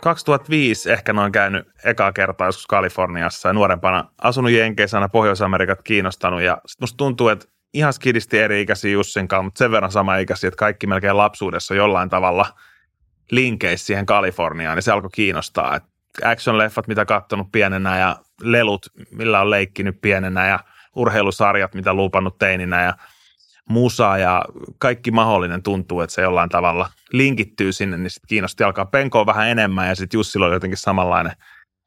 2005 ehkä noin käynyt ekaa kertaa joskus Kaliforniassa ja nuorempana asunut Jenkeissä aina Pohjois-Amerikat kiinnostanut ja sit musta tuntuu, että ihan skidisti eri-ikäisiä Jussin kanssa, mutta sen verran sama ikäisiä, että kaikki melkein lapsuudessa jollain tavalla linkeissä siihen Kaliforniaan, niin se alkoi kiinnostaa. Et action-leffat, mitä katsonut pienenä ja lelut, millä on leikkinyt pienenä ja urheilusarjat, mitä lupannut teininä ja musa ja kaikki mahdollinen tuntuu, että se jollain tavalla linkittyy sinne, niin sitten kiinnosti alkaa penkoa vähän enemmän ja sitten Jussilla oli jotenkin samanlainen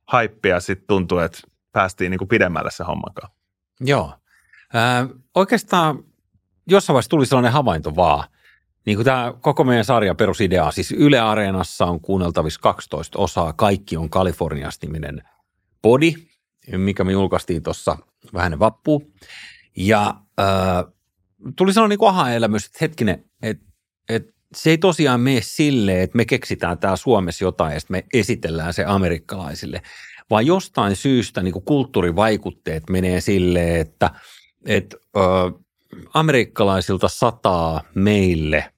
haippi ja sitten tuntuu, että päästiin niin kuin pidemmälle se hommakaan. Joo. Äh, oikeastaan jossain vaiheessa tuli sellainen havainto vaan, niin kuin tämä koko meidän sarjan perusidea, siis Yle Areenassa on kuunneltavissa 12 osaa, kaikki on Kaliforniasta-niminen podi, mikä me julkaistiin tuossa vähän vappuun. Ja äh, tuli sellainen niin aha-elämys, että hetkinen, että, että se ei tosiaan mene silleen, että me keksitään tää Suomessa jotain ja sitten me esitellään se amerikkalaisille, vaan jostain syystä niin kuin kulttuurivaikutteet menee silleen, että, että ö, amerikkalaisilta sataa meille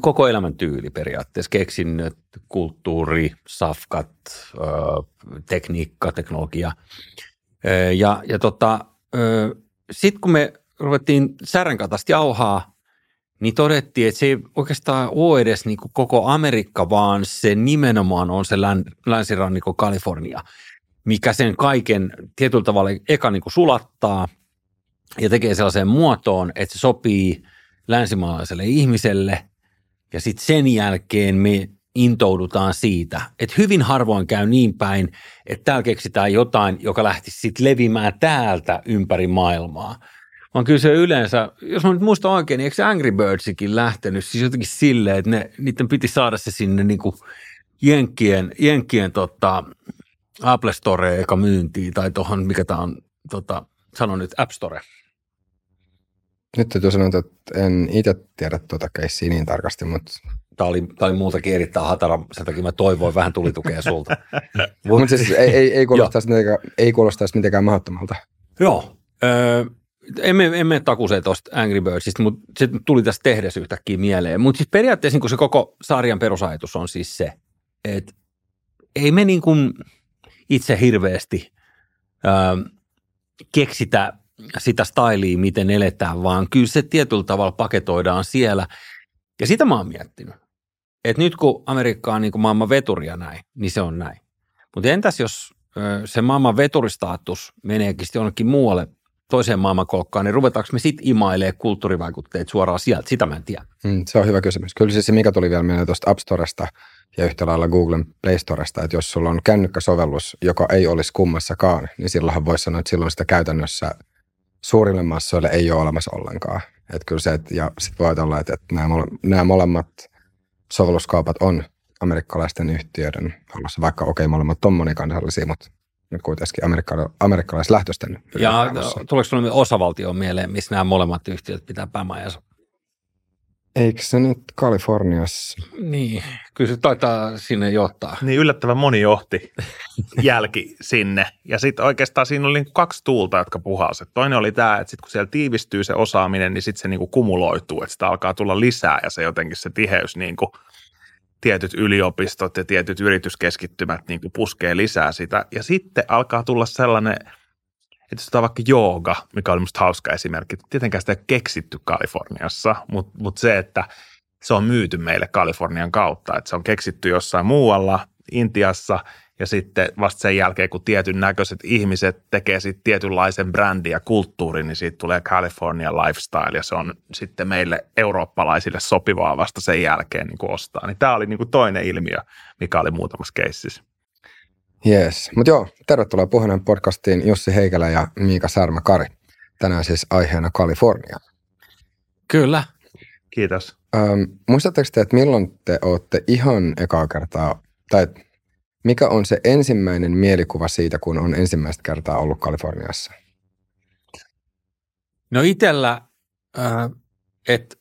koko elämän tyyli periaatteessa, keksinnöt, kulttuuri, safkat, ö, tekniikka, teknologia. Ja, ja tota, sitten kun me ruvettiin särränkatasta jauhaa, niin todettiin, että se ei oikeastaan ole edes niin kuin koko Amerikka, vaan se nimenomaan on se län, länsirannikko Kalifornia, mikä sen kaiken tietyllä tavalla eka niin kuin sulattaa ja tekee sellaiseen muotoon, että se sopii länsimaalaiselle ihmiselle. Ja sitten sen jälkeen me intoudutaan siitä, että hyvin harvoin käy niin päin, että täällä keksitään jotain, joka lähtisi sitten levimään täältä ympäri maailmaa – vaan kyllä se yleensä, jos mä nyt muistan oikein, niin eikö se Angry Birdsikin lähtenyt siis jotenkin silleen, että ne, niiden piti saada se sinne niin kuin Jenkkien, Jenkkien tota, Apple Store eka myyntiin tai tuohon, mikä tämä on, tota, sano nyt App Store. Nyt täytyy sanoa, että en itse tiedä tuota keissiä niin tarkasti, mutta... Tämä oli, tämä oli muutakin erittäin hatara, sen takia mä toivoin vähän tulitukea sulta. mutta siis ei, ei, ei, kuulostaisi mitenkään, ei kuulostaisi mitenkään mahdottomalta. Joo. Öö, emme, emme takusee tuosta Angry Birdsista, mutta se tuli tästä tehdessä yhtäkkiä mieleen. Mutta siis periaatteessa niin se koko sarjan perusajatus on siis se, että ei me niin kuin itse hirveästi ää, keksitä sitä styliä, miten eletään, vaan kyllä se tietyllä tavalla paketoidaan siellä. Ja sitä mä oon miettinyt. Että nyt kun Amerikka on niin kuin maailman veturia näin, niin se on näin. Mutta entäs jos se maailman veturistatus meneekin jonnekin muualle toiseen maailmankolkkaan, niin ruvetaanko me sitten imailemaan kulttuurivaikutteet suoraan sieltä? Sitä mä en tiedä. Mm, se on hyvä kysymys. Kyllä siis se, mikä tuli vielä mieleen tuosta App Storesta ja yhtä lailla Googlen Play Storesta, että jos sulla on kännykkäsovellus, joka ei olisi kummassakaan, niin silloinhan voisi sanoa, että silloin sitä käytännössä suurille massoille ei ole olemassa ollenkaan. Että kyllä se, että, ja sitten voi olla, että, että nämä, nämä molemmat sovelluskaupat on amerikkalaisten yhtiöiden hallussa, vaikka okei, okay, molemmat on monikansallisia, mutta kuitenkin amerikkala- amerikkalaislähtöisten. Ja tuleeko sinulle osavaltio mieleen, missä nämä molemmat yhtiöt pitää päämajansa? Eikö se nyt Kaliforniassa? Niin, kyllä se taitaa sinne johtaa. Niin yllättävän moni johti jälki sinne. Ja sitten oikeastaan siinä oli niinku kaksi tuulta, jotka puhalsivat. Toinen oli tämä, että sitten kun siellä tiivistyy se osaaminen, niin sitten se niinku kumuloituu, että sitä alkaa tulla lisää ja se jotenkin se tiheys niinku – tietyt yliopistot ja tietyt yrityskeskittymät niin kuin puskee lisää sitä. Ja sitten alkaa tulla sellainen, että jos vaikka jooga, mikä oli musta hauska esimerkki, tietenkään sitä ei keksitty Kaliforniassa, mutta, mutta se, että se on myyty meille Kalifornian kautta, että se on keksitty jossain muualla, Intiassa – ja sitten vasta sen jälkeen, kun tietyn näköiset ihmiset tekee sitten tietynlaisen brändin ja kulttuurin, niin siitä tulee California lifestyle ja se on sitten meille eurooppalaisille sopivaa vasta sen jälkeen niin kuin ostaa. Niin tämä oli niin kuin toinen ilmiö, mikä oli muutamassa keississä. Yes, mutta joo, tervetuloa Puheen podcastiin Jussi Heikelä ja Miika Särmä-Kari. Tänään siis aiheena Kalifornia. Kyllä. Kiitos. Ähm, muistatteko te, että milloin te olette ihan ekaa kertaa, tai mikä on se ensimmäinen mielikuva siitä, kun on ensimmäistä kertaa ollut Kaliforniassa? No itsellä, äh, että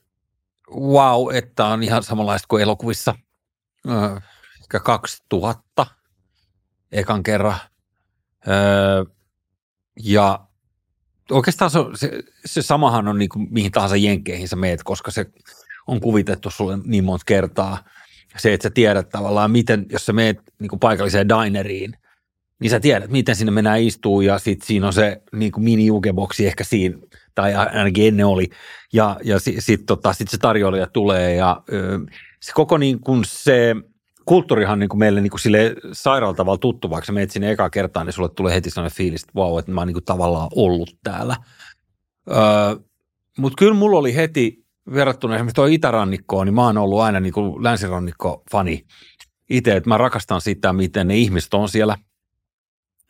wow, että on ihan samanlaista kuin elokuvissa. Äh, ehkä 2000 ekan kerran. Äh, ja oikeastaan se, se, se samahan on niin kuin mihin tahansa jenkkeihin sä meet, koska se on kuvitettu sulle niin monta kertaa – se, että sä tiedät tavallaan, miten, jos sä meet niin kuin paikalliseen dineriin, niin sä tiedät, miten sinne mennään istuu ja sitten siinä on se niin kuin mini jukeboksi ehkä siinä, tai ainakin ennen oli, ja, ja sitten sit, tota, sit se tarjoilija tulee ja ö, se koko niin kuin se kulttuurihan niin kuin meille niin kuin sille sairaalla tavalla tuttu, vaikka sä menet sinne eka kertaa, niin sulle tulee heti sellainen fiilis, että vau, wow, että mä oon niin kuin tavallaan ollut täällä. Mutta kyllä mulla oli heti verrattuna esimerkiksi tuo itärannikkoon, niin mä oon ollut aina niin kuin länsirannikko-fani itse, että mä rakastan sitä, miten ne ihmiset on siellä.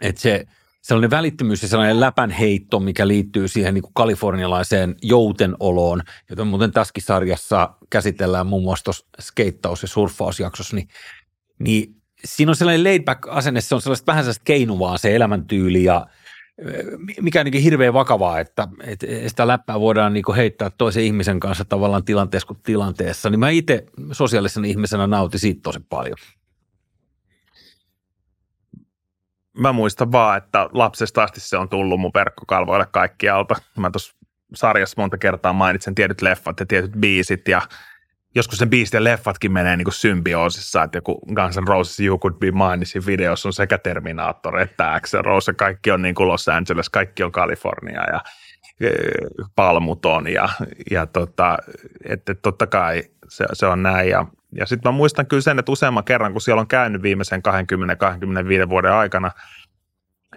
Että se sellainen välittömyys ja sellainen läpänheitto, mikä liittyy siihen niin kuin kalifornialaiseen joutenoloon, jota muuten tässäkin sarjassa käsitellään muun muassa tuossa skeittaus- ja surffausjaksossa, niin, niin siinä on sellainen laid back asenne, se on sellaista vähän sellaista keinuvaa se elämäntyyli ja mikä on hirveän vakavaa, että, että sitä läppää voidaan niin heittää toisen ihmisen kanssa tavallaan tilanteessa kuin tilanteessa, niin mä itse sosiaalisena ihmisenä nautin siitä tosi paljon. Mä muistan vaan, että lapsesta asti se on tullut mun verkkokalvoille kaikkialta. Mä tuossa sarjassa monta kertaa mainitsen tietyt leffat ja tietyt biisit ja joskus ne biisit ja leffatkin menee niin kuin symbioosissa, että joku Guns N' Roses You Could Be Mine, niin videossa on sekä Terminator että Axel Rose, kaikki on niin kuin Los Angeles, kaikki on Kalifornia ja e, Palmuton ja, ja tota, että totta kai se, se on näin. Ja, ja sitten mä muistan kyllä sen, että useamman kerran, kun siellä on käynyt viimeisen 20-25 vuoden aikana,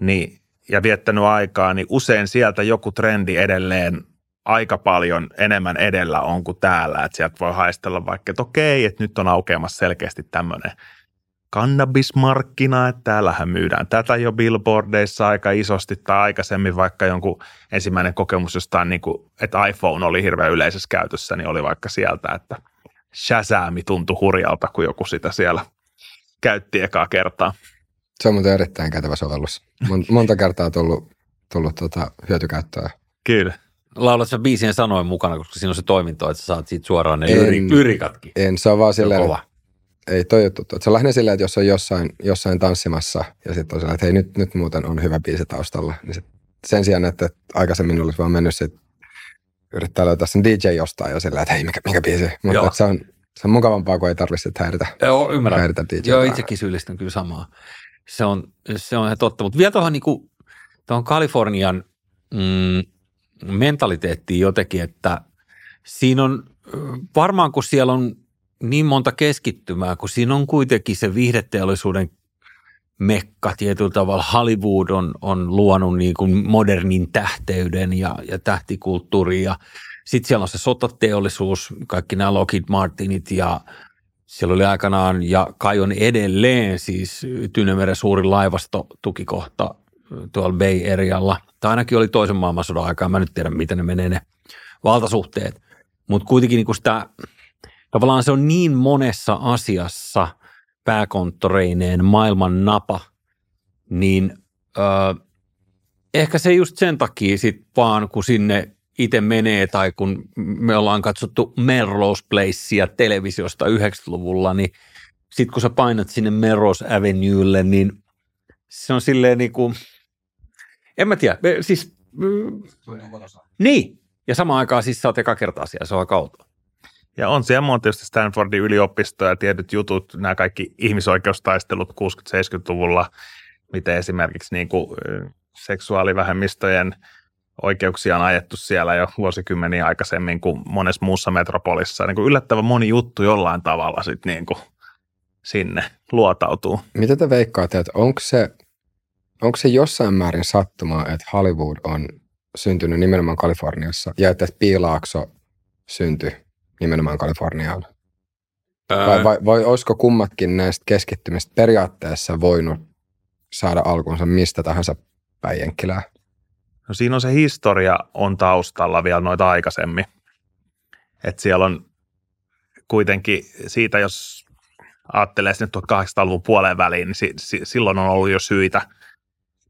niin ja viettänyt aikaa, niin usein sieltä joku trendi edelleen aika paljon enemmän edellä on kuin täällä, että sieltä voi haistella vaikka, että okei, että nyt on aukeamassa selkeästi tämmöinen kannabismarkkina, että täällähän myydään tätä jo billboardeissa aika isosti tai aikaisemmin vaikka jonkun ensimmäinen kokemus jostain, niin kuin, että iPhone oli hirveän yleisessä käytössä, niin oli vaikka sieltä, että Shazami tuntui hurjalta, kun joku sitä siellä käytti ekaa kertaa. Se on muuten erittäin kätevä sovellus. Monta kertaa tullut, tullut tuota hyötykäyttöä. Kyllä. Laulat sä biisien sanoin mukana, koska siinä on se toiminto, että sä saat siitä suoraan ne en, yrikatkin. En, se on vaan silleen, kova. ei toi juttu. Se on lähinnä silleen, että jos on jossain, jossain tanssimassa ja sitten on silleen, että hei nyt, nyt muuten on hyvä biisi taustalla, niin sit sen sijaan, että aikaisemmin olisi vaan mennyt sit yrittää löytää sen DJ jostain ja silleen, että hei mikä, mikä biisi. Mutta se on, se on mukavampaa, kun ei tarvitse häiritä, Joo, ymmärrän. häiritä DJ. Joo, itsekin syyllistän kyllä samaa. Se on, se on ihan totta. Mutta vielä tuohon niin tuohon Kalifornian mm, mentaliteettiin jotenkin, että siinä on varmaan kun siellä on niin monta keskittymää, kun siinä on kuitenkin se viihdeteollisuuden mekka tietyllä tavalla. Hollywood on, on luonut niin kuin modernin tähteyden ja, ja tähtikulttuuri ja sitten siellä on se sotateollisuus, kaikki nämä Lockheed Martinit ja siellä oli aikanaan ja kai on edelleen siis Tyynemeren suurin laivasto tukikohta tuolla Bay Arealla. Tai ainakin oli toisen maailmansodan aikaa, mä nyt tiedän, miten ne menee ne valtasuhteet. Mutta kuitenkin niin sitä, tavallaan se on niin monessa asiassa pääkonttoreineen maailman napa, niin ö, ehkä se just sen takia sit vaan, kun sinne itse menee tai kun me ollaan katsottu Melrose Placea televisiosta 90-luvulla, niin sitten kun sä painat sinne Melrose Avenuelle, niin se on silleen niin kuin – en mä tiedä. Siis, mm, niin. Ja samaan aikaan siis sä oot eka kertaa siellä, se on aika Ja on siellä on tietysti Stanfordin yliopisto ja tietyt jutut, nämä kaikki ihmisoikeustaistelut 60-70-luvulla, miten esimerkiksi niin kuin seksuaalivähemmistöjen oikeuksia on ajettu siellä jo vuosikymmeniä aikaisemmin kuin monessa muussa metropolissa. Niin kuin yllättävän moni juttu jollain tavalla sitten niin kuin sinne luotautuu. Mitä te veikkaatte, että onko se onko se jossain määrin sattumaa, että Hollywood on syntynyt nimenomaan Kaliforniassa ja että Piilaakso syntyi nimenomaan Kaliforniaan? Ää... Vai, vai, vai olisiko kummatkin näistä keskittymistä periaatteessa voinut saada alkunsa mistä tahansa päin No siinä on se historia on taustalla vielä noita aikaisemmin. Että siellä on kuitenkin siitä, jos ajattelee sinne 1800-luvun puoleen väliin, niin si- si- silloin on ollut jo syitä –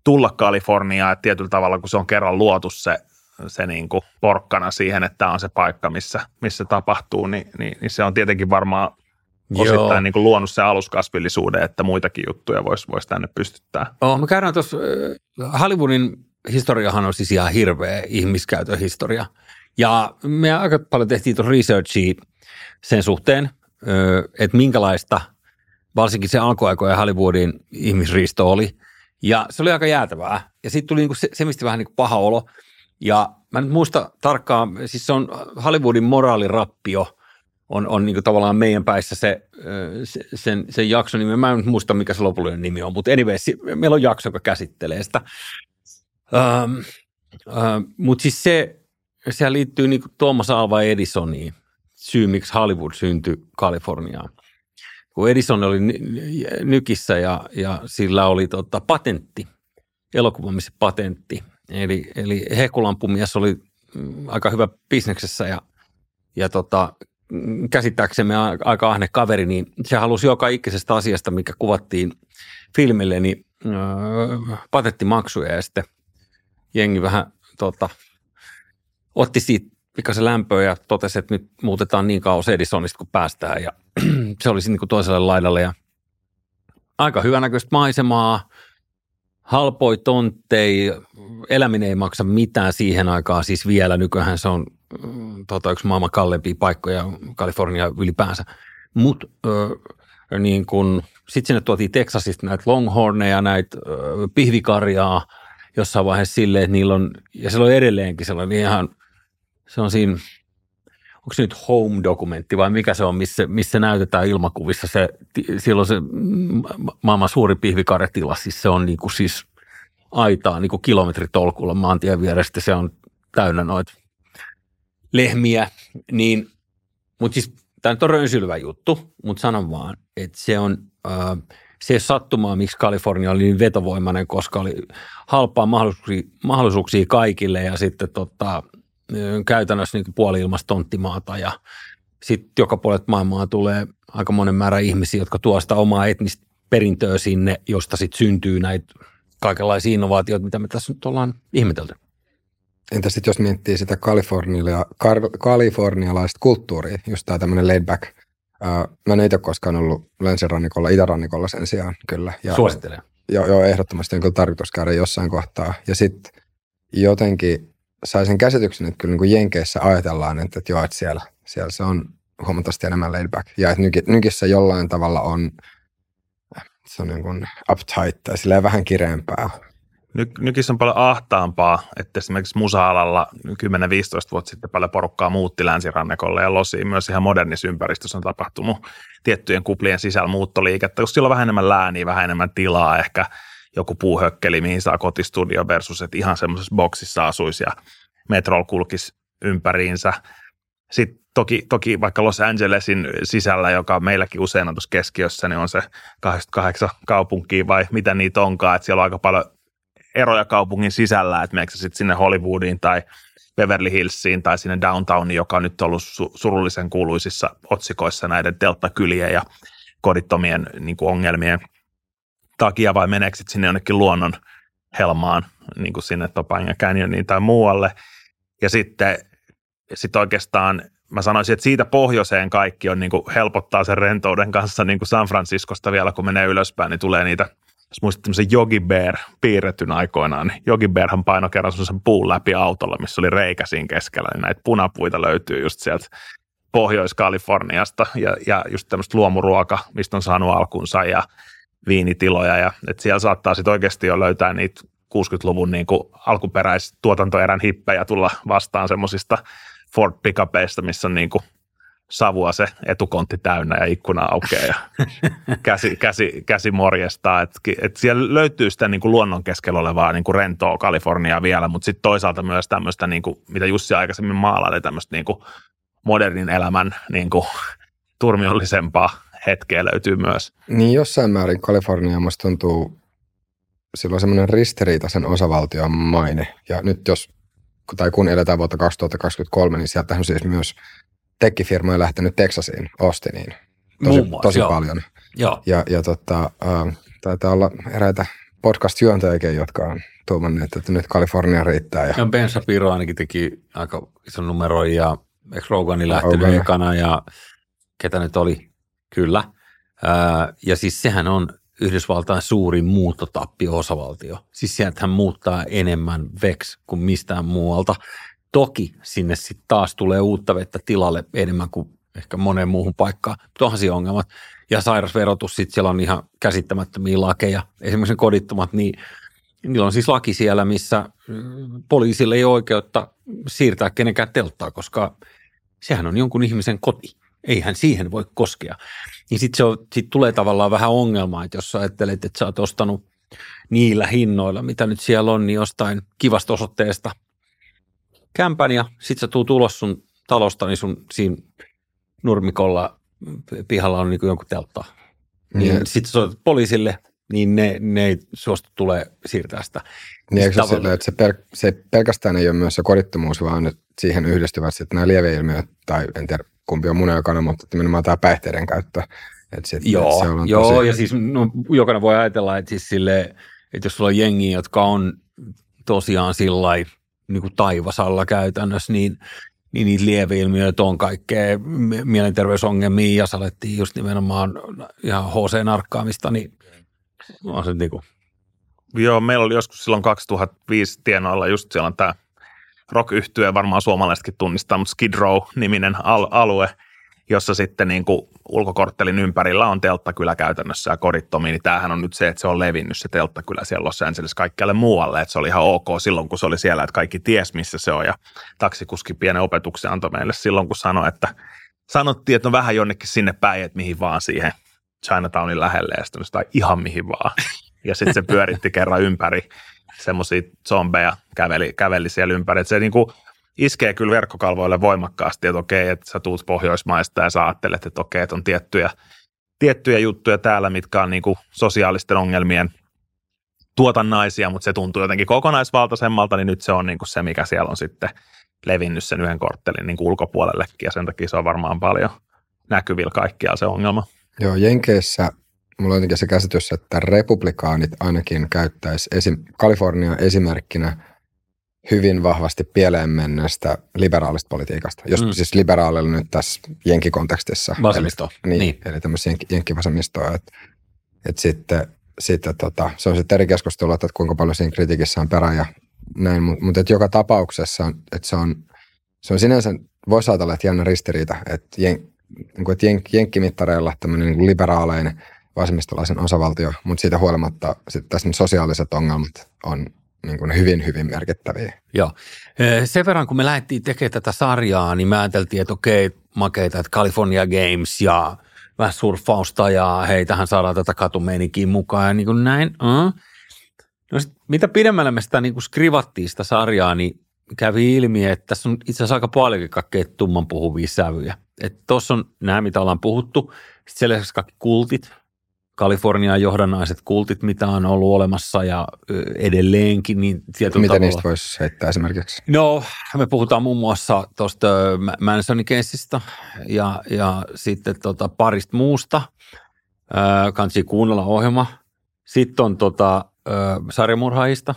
tulla Kaliforniaan, että tietyllä tavalla, kun se on kerran luotu se, se niin kuin porkkana siihen, että tämä on se paikka, missä, missä tapahtuu, niin, niin, niin se on tietenkin varmaan osittain niin kuin luonut sen aluskasvillisuuden, että muitakin juttuja voisi vois tänne pystyttää. Oh, me käydään tuossa, Hollywoodin historiahan on siis ihan hirveä ihmiskäytön historia. Ja me aika paljon tehtiin tuossa researchia sen suhteen, että minkälaista varsinkin se alkuaikojen Hollywoodin ihmisriisto oli. Ja se oli aika jäätävää. Ja sitten tuli niinku se, se, mistä vähän niinku paha olo. Ja mä nyt muista tarkkaan, siis se on Hollywoodin moraalirappio, on, on niin tavallaan meidän päissä se, sen, sen jakson nimi. Mä en nyt muista, mikä se lopullinen nimi on, mutta anyway, meillä on jakso, joka käsittelee sitä. Ähm, äh, mutta siis se, se liittyy niin Thomas Alva Edisoniin, syy miksi Hollywood syntyi Kaliforniaan. Kun Edison oli nykissä ja, ja sillä oli tota, patentti, elokuvamisen patentti. Eli, eli hekulampumies oli mm, aika hyvä bisneksessä ja, ja tota, käsittääksemme aika ahne kaveri, niin se halusi joka ikisestä asiasta, mikä kuvattiin filmille, niin öö, patenttimaksuja ja sitten jengi vähän tota, otti siitä pikaisen lämpöä ja totesi, että nyt muutetaan niin kauan Edisonista kuin päästään ja se olisi niin kuin toiselle laidalle ja aika hyvänäköistä maisemaa, halpoi tonttei, eläminen ei maksa mitään siihen aikaan, siis vielä. Nykyään se on mm, tota, yksi maailman kalleimpia paikkoja Kalifornia ylipäänsä, mutta niin kun, sitten sinne tuotiin Texasista näitä longhorneja, näitä ö, pihvikarjaa jossain vaiheessa silleen, että niillä on, ja se on edelleenkin sellainen ihan, se on siinä, onko se nyt home-dokumentti vai mikä se on, missä, missä näytetään ilmakuvissa se, silloin se maailman suuri pihvikarjatila, siis se on niin kuin siis aitaa niin kuin kilometritolkulla maantien vierestä, se on täynnä noita lehmiä, niin, mutta siis tämä on rönsylvä juttu, mutta sanon vaan, että se on, äh, se sattumaa, miksi Kalifornia oli niin vetovoimainen, koska oli halpaa mahdollisuuksia, mahdollisuuksia kaikille ja sitten tota, käytännössä niin puoli tonttimaata ja sitten joka puolet maailmaa tulee aika monen määrä ihmisiä, jotka tuo sitä omaa etnistä perintöä sinne, josta sitten syntyy näitä kaikenlaisia innovaatioita, mitä me tässä nyt ollaan ihmetelty. Entä sitten jos miettii sitä kalifornia, kar- kalifornialaista kulttuuria, just tämä tämmöinen laid back. Uh, mä en itse koskaan ollut länsirannikolla, itärannikolla sen sijaan kyllä. Ja, Suosittelen. Joo, joo, ehdottomasti on kyllä tarkoitus käydä jossain kohtaa. Ja sitten jotenkin sai sen käsityksen, että kyllä niin kuin Jenkeissä ajatellaan, että, että joo, että siellä, siellä se on huomattavasti enemmän laid back. Ja että nykissä jollain tavalla on, se on niin kuin uptight tai vähän kireempää. Ny, nykissä on paljon ahtaampaa, että esimerkiksi musa-alalla 10-15 vuotta sitten paljon porukkaa muutti länsirannikolle ja losiin. Myös ihan modernissa ympäristössä on tapahtunut tiettyjen kuplien sisällä muuttoliikettä, koska sillä on vähän enemmän lääniä, vähän enemmän tilaa, ehkä puuhökkeli, mihin saa kotistudio versus, että ihan semmoisessa boksissa asuisi ja metrol kulkisi ympäriinsä. Sitten toki, toki vaikka Los Angelesin sisällä, joka meilläkin usein on tuossa keskiössä, niin on se 88 kaupunkia vai mitä niitä onkaan, että siellä on aika paljon eroja kaupungin sisällä, että meneekö sitten sinne Hollywoodiin tai Beverly Hillsiin tai sinne downtowniin, joka on nyt ollut su- surullisen kuuluisissa otsikoissa näiden telttakylien ja kodittomien niin kuin ongelmien takia vai meneekö sitten sinne jonnekin luonnon helmaan, niin kuin sinne Topanga Canyoniin tai muualle. Ja sitten sit oikeastaan mä sanoisin, että siitä pohjoiseen kaikki on niin kuin helpottaa sen rentouden kanssa niin kuin San Franciscosta vielä, kun menee ylöspäin, niin tulee niitä jos muistat tämmöisen Yogi Bear piirretyn aikoinaan, niin Yogi Bearhan paino kerran sen puun läpi autolla, missä oli reikä siinä keskellä, niin näitä punapuita löytyy just sieltä Pohjois-Kaliforniasta ja, ja just tämmöistä luomuruoka, mistä on saanut alkunsa ja viinitiloja ja että siellä saattaa sitten oikeasti jo löytää niitä 60-luvun niin kuin alkuperäistuotantoerän hippejä tulla vastaan semmoisista Ford pickupeista, missä on niin kuin savua se etukontti täynnä ja ikkuna aukeaa ja käsi, käsi, käsi morjestaa. Et, et siellä löytyy sitä niin kuin luonnon keskellä olevaa niin kuin rentoa Kaliforniaa vielä, mutta sitten toisaalta myös tämmöistä, niin kuin, mitä Jussi aikaisemmin maalaili, tämmöistä niin kuin modernin elämän niin kuin, turmiollisempaa hetkeä löytyy myös. Niin jossain määrin Kalifornia musta tuntuu, sillä on semmoinen ristiriitaisen osavaltion maine. Ja nyt jos, tai kun eletään vuotta 2023, niin sieltähän siis myös tekkifirmoja lähtenyt Texasiin, Austiniin tosi, muassa, tosi joo. paljon. Joo. Ja, ja tota, äh, taitaa olla eräitä podcast-juontajakin, jotka on tuomanneet, että nyt Kalifornia riittää. Ja, ja Ben Shapiro ainakin teki aika ison numeron ja eikö Rogani lähtenyt Rogan. ekana ja ketä nyt oli, kyllä. Ja siis sehän on Yhdysvaltain suurin muuttotappio-osavaltio. Siis sieltähän muuttaa enemmän VEX kuin mistään muualta. Toki sinne sitten taas tulee uutta vettä tilalle enemmän kuin ehkä moneen muuhun paikkaan. Mutta onhan siinä ongelmat. Ja sairasverotus, sitten siellä on ihan käsittämättömiä lakeja. Esimerkiksi kodittomat, niin niillä on siis laki siellä, missä mm, poliisille ei ole oikeutta siirtää kenenkään telttaa, koska sehän on jonkun ihmisen koti. Eihän siihen voi koskea. Niin sitten sit tulee tavallaan vähän ongelmaa, että jos sä ajattelet, että sä oot ostanut niillä hinnoilla, mitä nyt siellä on, niin jostain kivasta osoitteesta kämpän ja sit sä tuut ulos sun talosta, niin sun siinä nurmikolla pihalla on niin kuin jonkun teltta. Niin mm. sitten soitat poliisille, niin ne, ne ei suostu tulee siirtää sitä. Niin eikö se sille, että se, per, se pelkästään ei ole myös se kodittomuus, vaan siihen yhdistyvät sitten nämä lieveilmiöt, tai en tiedä kumpi on mun aikana, mutta nimenomaan tämä päihteiden käyttö. Että sit, joo, se on joo tosi... ja siis no, jokainen voi ajatella, että, siis sille, että jos sulla on jengi, jotka on tosiaan sillä niin kuin taivasalla käytännössä, niin, niin niitä lieveilmiöitä on kaikkea mielenterveysongelmia ja salettiin just nimenomaan ihan HC-narkkaamista, niin on se niin kuin. Joo, meillä oli joskus silloin 2005 tienoilla just siellä on tämä rock varmaan suomalaisetkin tunnistaa, mutta Skid Row-niminen al- alue – jossa sitten niin kuin ulkokorttelin ympärillä on telttakylä käytännössä ja korittomi, niin tämähän on nyt se, että se on levinnyt se telttakylä siellä Los Angeles kaikkialle muualle, että se oli ihan ok silloin, kun se oli siellä, että kaikki ties, missä se on ja taksikuski pienen opetuksen antoi meille silloin, kun sanoi, että sanottiin, että on vähän jonnekin sinne päin, että mihin vaan siihen Chinatownin lähelle ja sitten ihan mihin vaan. Ja sitten se pyöritti kerran ympäri semmoisia zombeja, käveli, käveli siellä ympäri. Että se niin kuin iskee kyllä verkkokalvoille voimakkaasti, että okei, että sä tuut Pohjoismaista ja sä ajattelet, että okei, että on tiettyjä, tiettyjä juttuja täällä, mitkä on niin kuin sosiaalisten ongelmien tuotannaisia, mutta se tuntuu jotenkin kokonaisvaltaisemmalta, niin nyt se on niin kuin se, mikä siellä on sitten levinnyt sen yhden korttelin niin kuin ulkopuolellekin, ja sen takia se on varmaan paljon näkyvillä kaikkialla se ongelma. Joo, Jenkeissä mulla on jotenkin se käsitys, että republikaanit ainakin käyttäisi esim. Kalifornia esimerkkinä – hyvin vahvasti pieleen menneestä liberaalista politiikasta. Jos mm. siis liberaalilla nyt tässä jenkikontekstissa. Vasemmisto. Eli, niin, niin, eli tämmöistä jenk, jenkkivasemmistoa. Että et sitten, sitten tota, se on sitten eri keskustelua, että kuinka paljon siinä kritiikissä on perä ja näin, mutta mut joka tapauksessa että se on, se on sinänsä, voisi ajatella, että jännä ristiriita, että, jen, niin kuin, että jenk, jenkkimittareilla tämmöinen niin liberaaleinen vasemmistolaisen osavaltio, mutta siitä huolimatta sitten tässä sosiaaliset ongelmat on niin kuin hyvin, hyvin merkittäviä. Joo. Sen verran, kun me lähdettiin tekemään tätä sarjaa, niin mä ajateltiin, että okei, makeita, että California Games ja vähän surffausta ja hei, tähän saadaan tätä katumeininkiä mukaan ja niin kuin näin. Uh. No sit, mitä pidemmälle me sitä niin kuin skrivattiin sitä sarjaa, niin kävi ilmi, että tässä on itse asiassa aika paljonkin kaikkea tumman puhuvia sävyjä. Että tuossa on nämä, mitä ollaan puhuttu. Sitten kaikki kultit, Kalifornian johdannaiset kultit, mitä on ollut olemassa ja edelleenkin. Niin Mitä tavalla... niistä voisi heittää esimerkiksi? No, me puhutaan muun muassa tuosta Mansonin keissistä ja, ja sitten tota parista muusta. Kansi kuunnella ohjelma. Sitten on tota, sarjamurhaajista,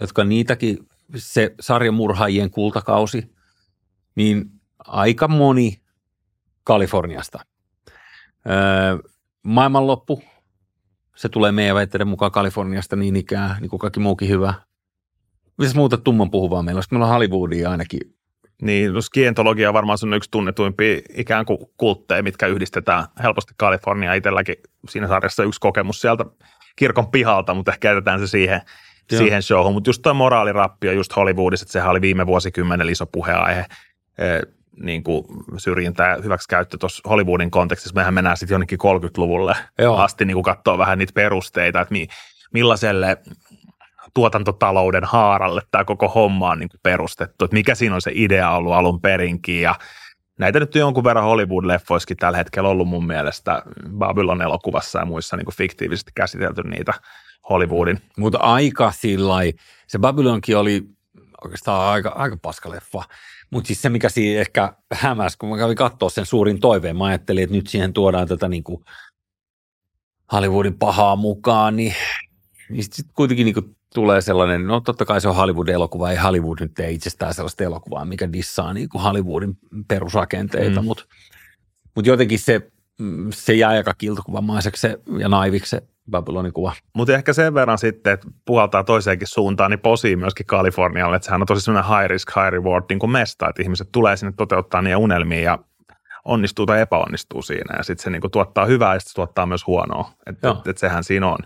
jotka niitäkin, se sarjamurhaajien kultakausi, niin aika moni Kaliforniasta. Maailmanloppu, se tulee meidän väitteiden mukaan Kaliforniasta niin ikään, niin kuin kaikki muukin hyvä. Mitäs muuta tumman puhuvaa meillä on? Meillä on Hollywoodia ainakin. Niin, no skientologia on varmaan sun yksi tunnetuimpia ikään kuin kultteja, mitkä yhdistetään helposti Kalifornia itselläkin. Siinä sarjassa yksi kokemus sieltä kirkon pihalta, mutta ehkä käytetään se siihen, siihen showhun. Mutta just tuo moraalirappio just Hollywoodissa, että sehän oli viime vuosikymmenen iso puheenaihe niin kuin syrjintä ja hyväksikäyttö tuossa Hollywoodin kontekstissa. Mehän mennään sitten jonnekin 30-luvulle Joo. asti niin kuin katsoa vähän niitä perusteita, että mi, millaiselle tuotantotalouden haaralle tämä koko homma on niin kuin perustettu, että mikä siinä on se idea ollut alun perinkin ja näitä nyt on jonkun verran Hollywood-leffoissakin tällä hetkellä ollut mun mielestä Babylon elokuvassa ja muissa niin kuin fiktiivisesti käsitelty niitä Hollywoodin. Mutta aika sillä se Babylonkin oli oikeastaan aika, aika paska leffa. Mutta siis se, mikä siinä ehkä hämäsi, kun mä kävin katsoa sen suurin toiveen, mä ajattelin, että nyt siihen tuodaan tätä niin kuin Hollywoodin pahaa mukaan, niin, niin sitten sit kuitenkin niin kuin tulee sellainen, no totta kai se on Hollywood-elokuva, ei Hollywood nyt tee itsestään sellaista elokuvaa, mikä dissaa niin kuin Hollywoodin perusrakenteita, mm. mutta mut jotenkin se, se jää aika kiltokuvamaiseksi ja naiviksi se Babylonin kuva. Mutta ehkä sen verran sitten, että puhaltaa toiseenkin suuntaan, niin posii myöskin Kalifornialle, että sehän on tosi sellainen high risk, high reward niin kuin mesta, että ihmiset tulee sinne toteuttaa niitä unelmia ja onnistuu tai epäonnistuu siinä ja sitten se niin kuin tuottaa hyvää ja sitten tuottaa myös huonoa. Että et, et sehän siinä on.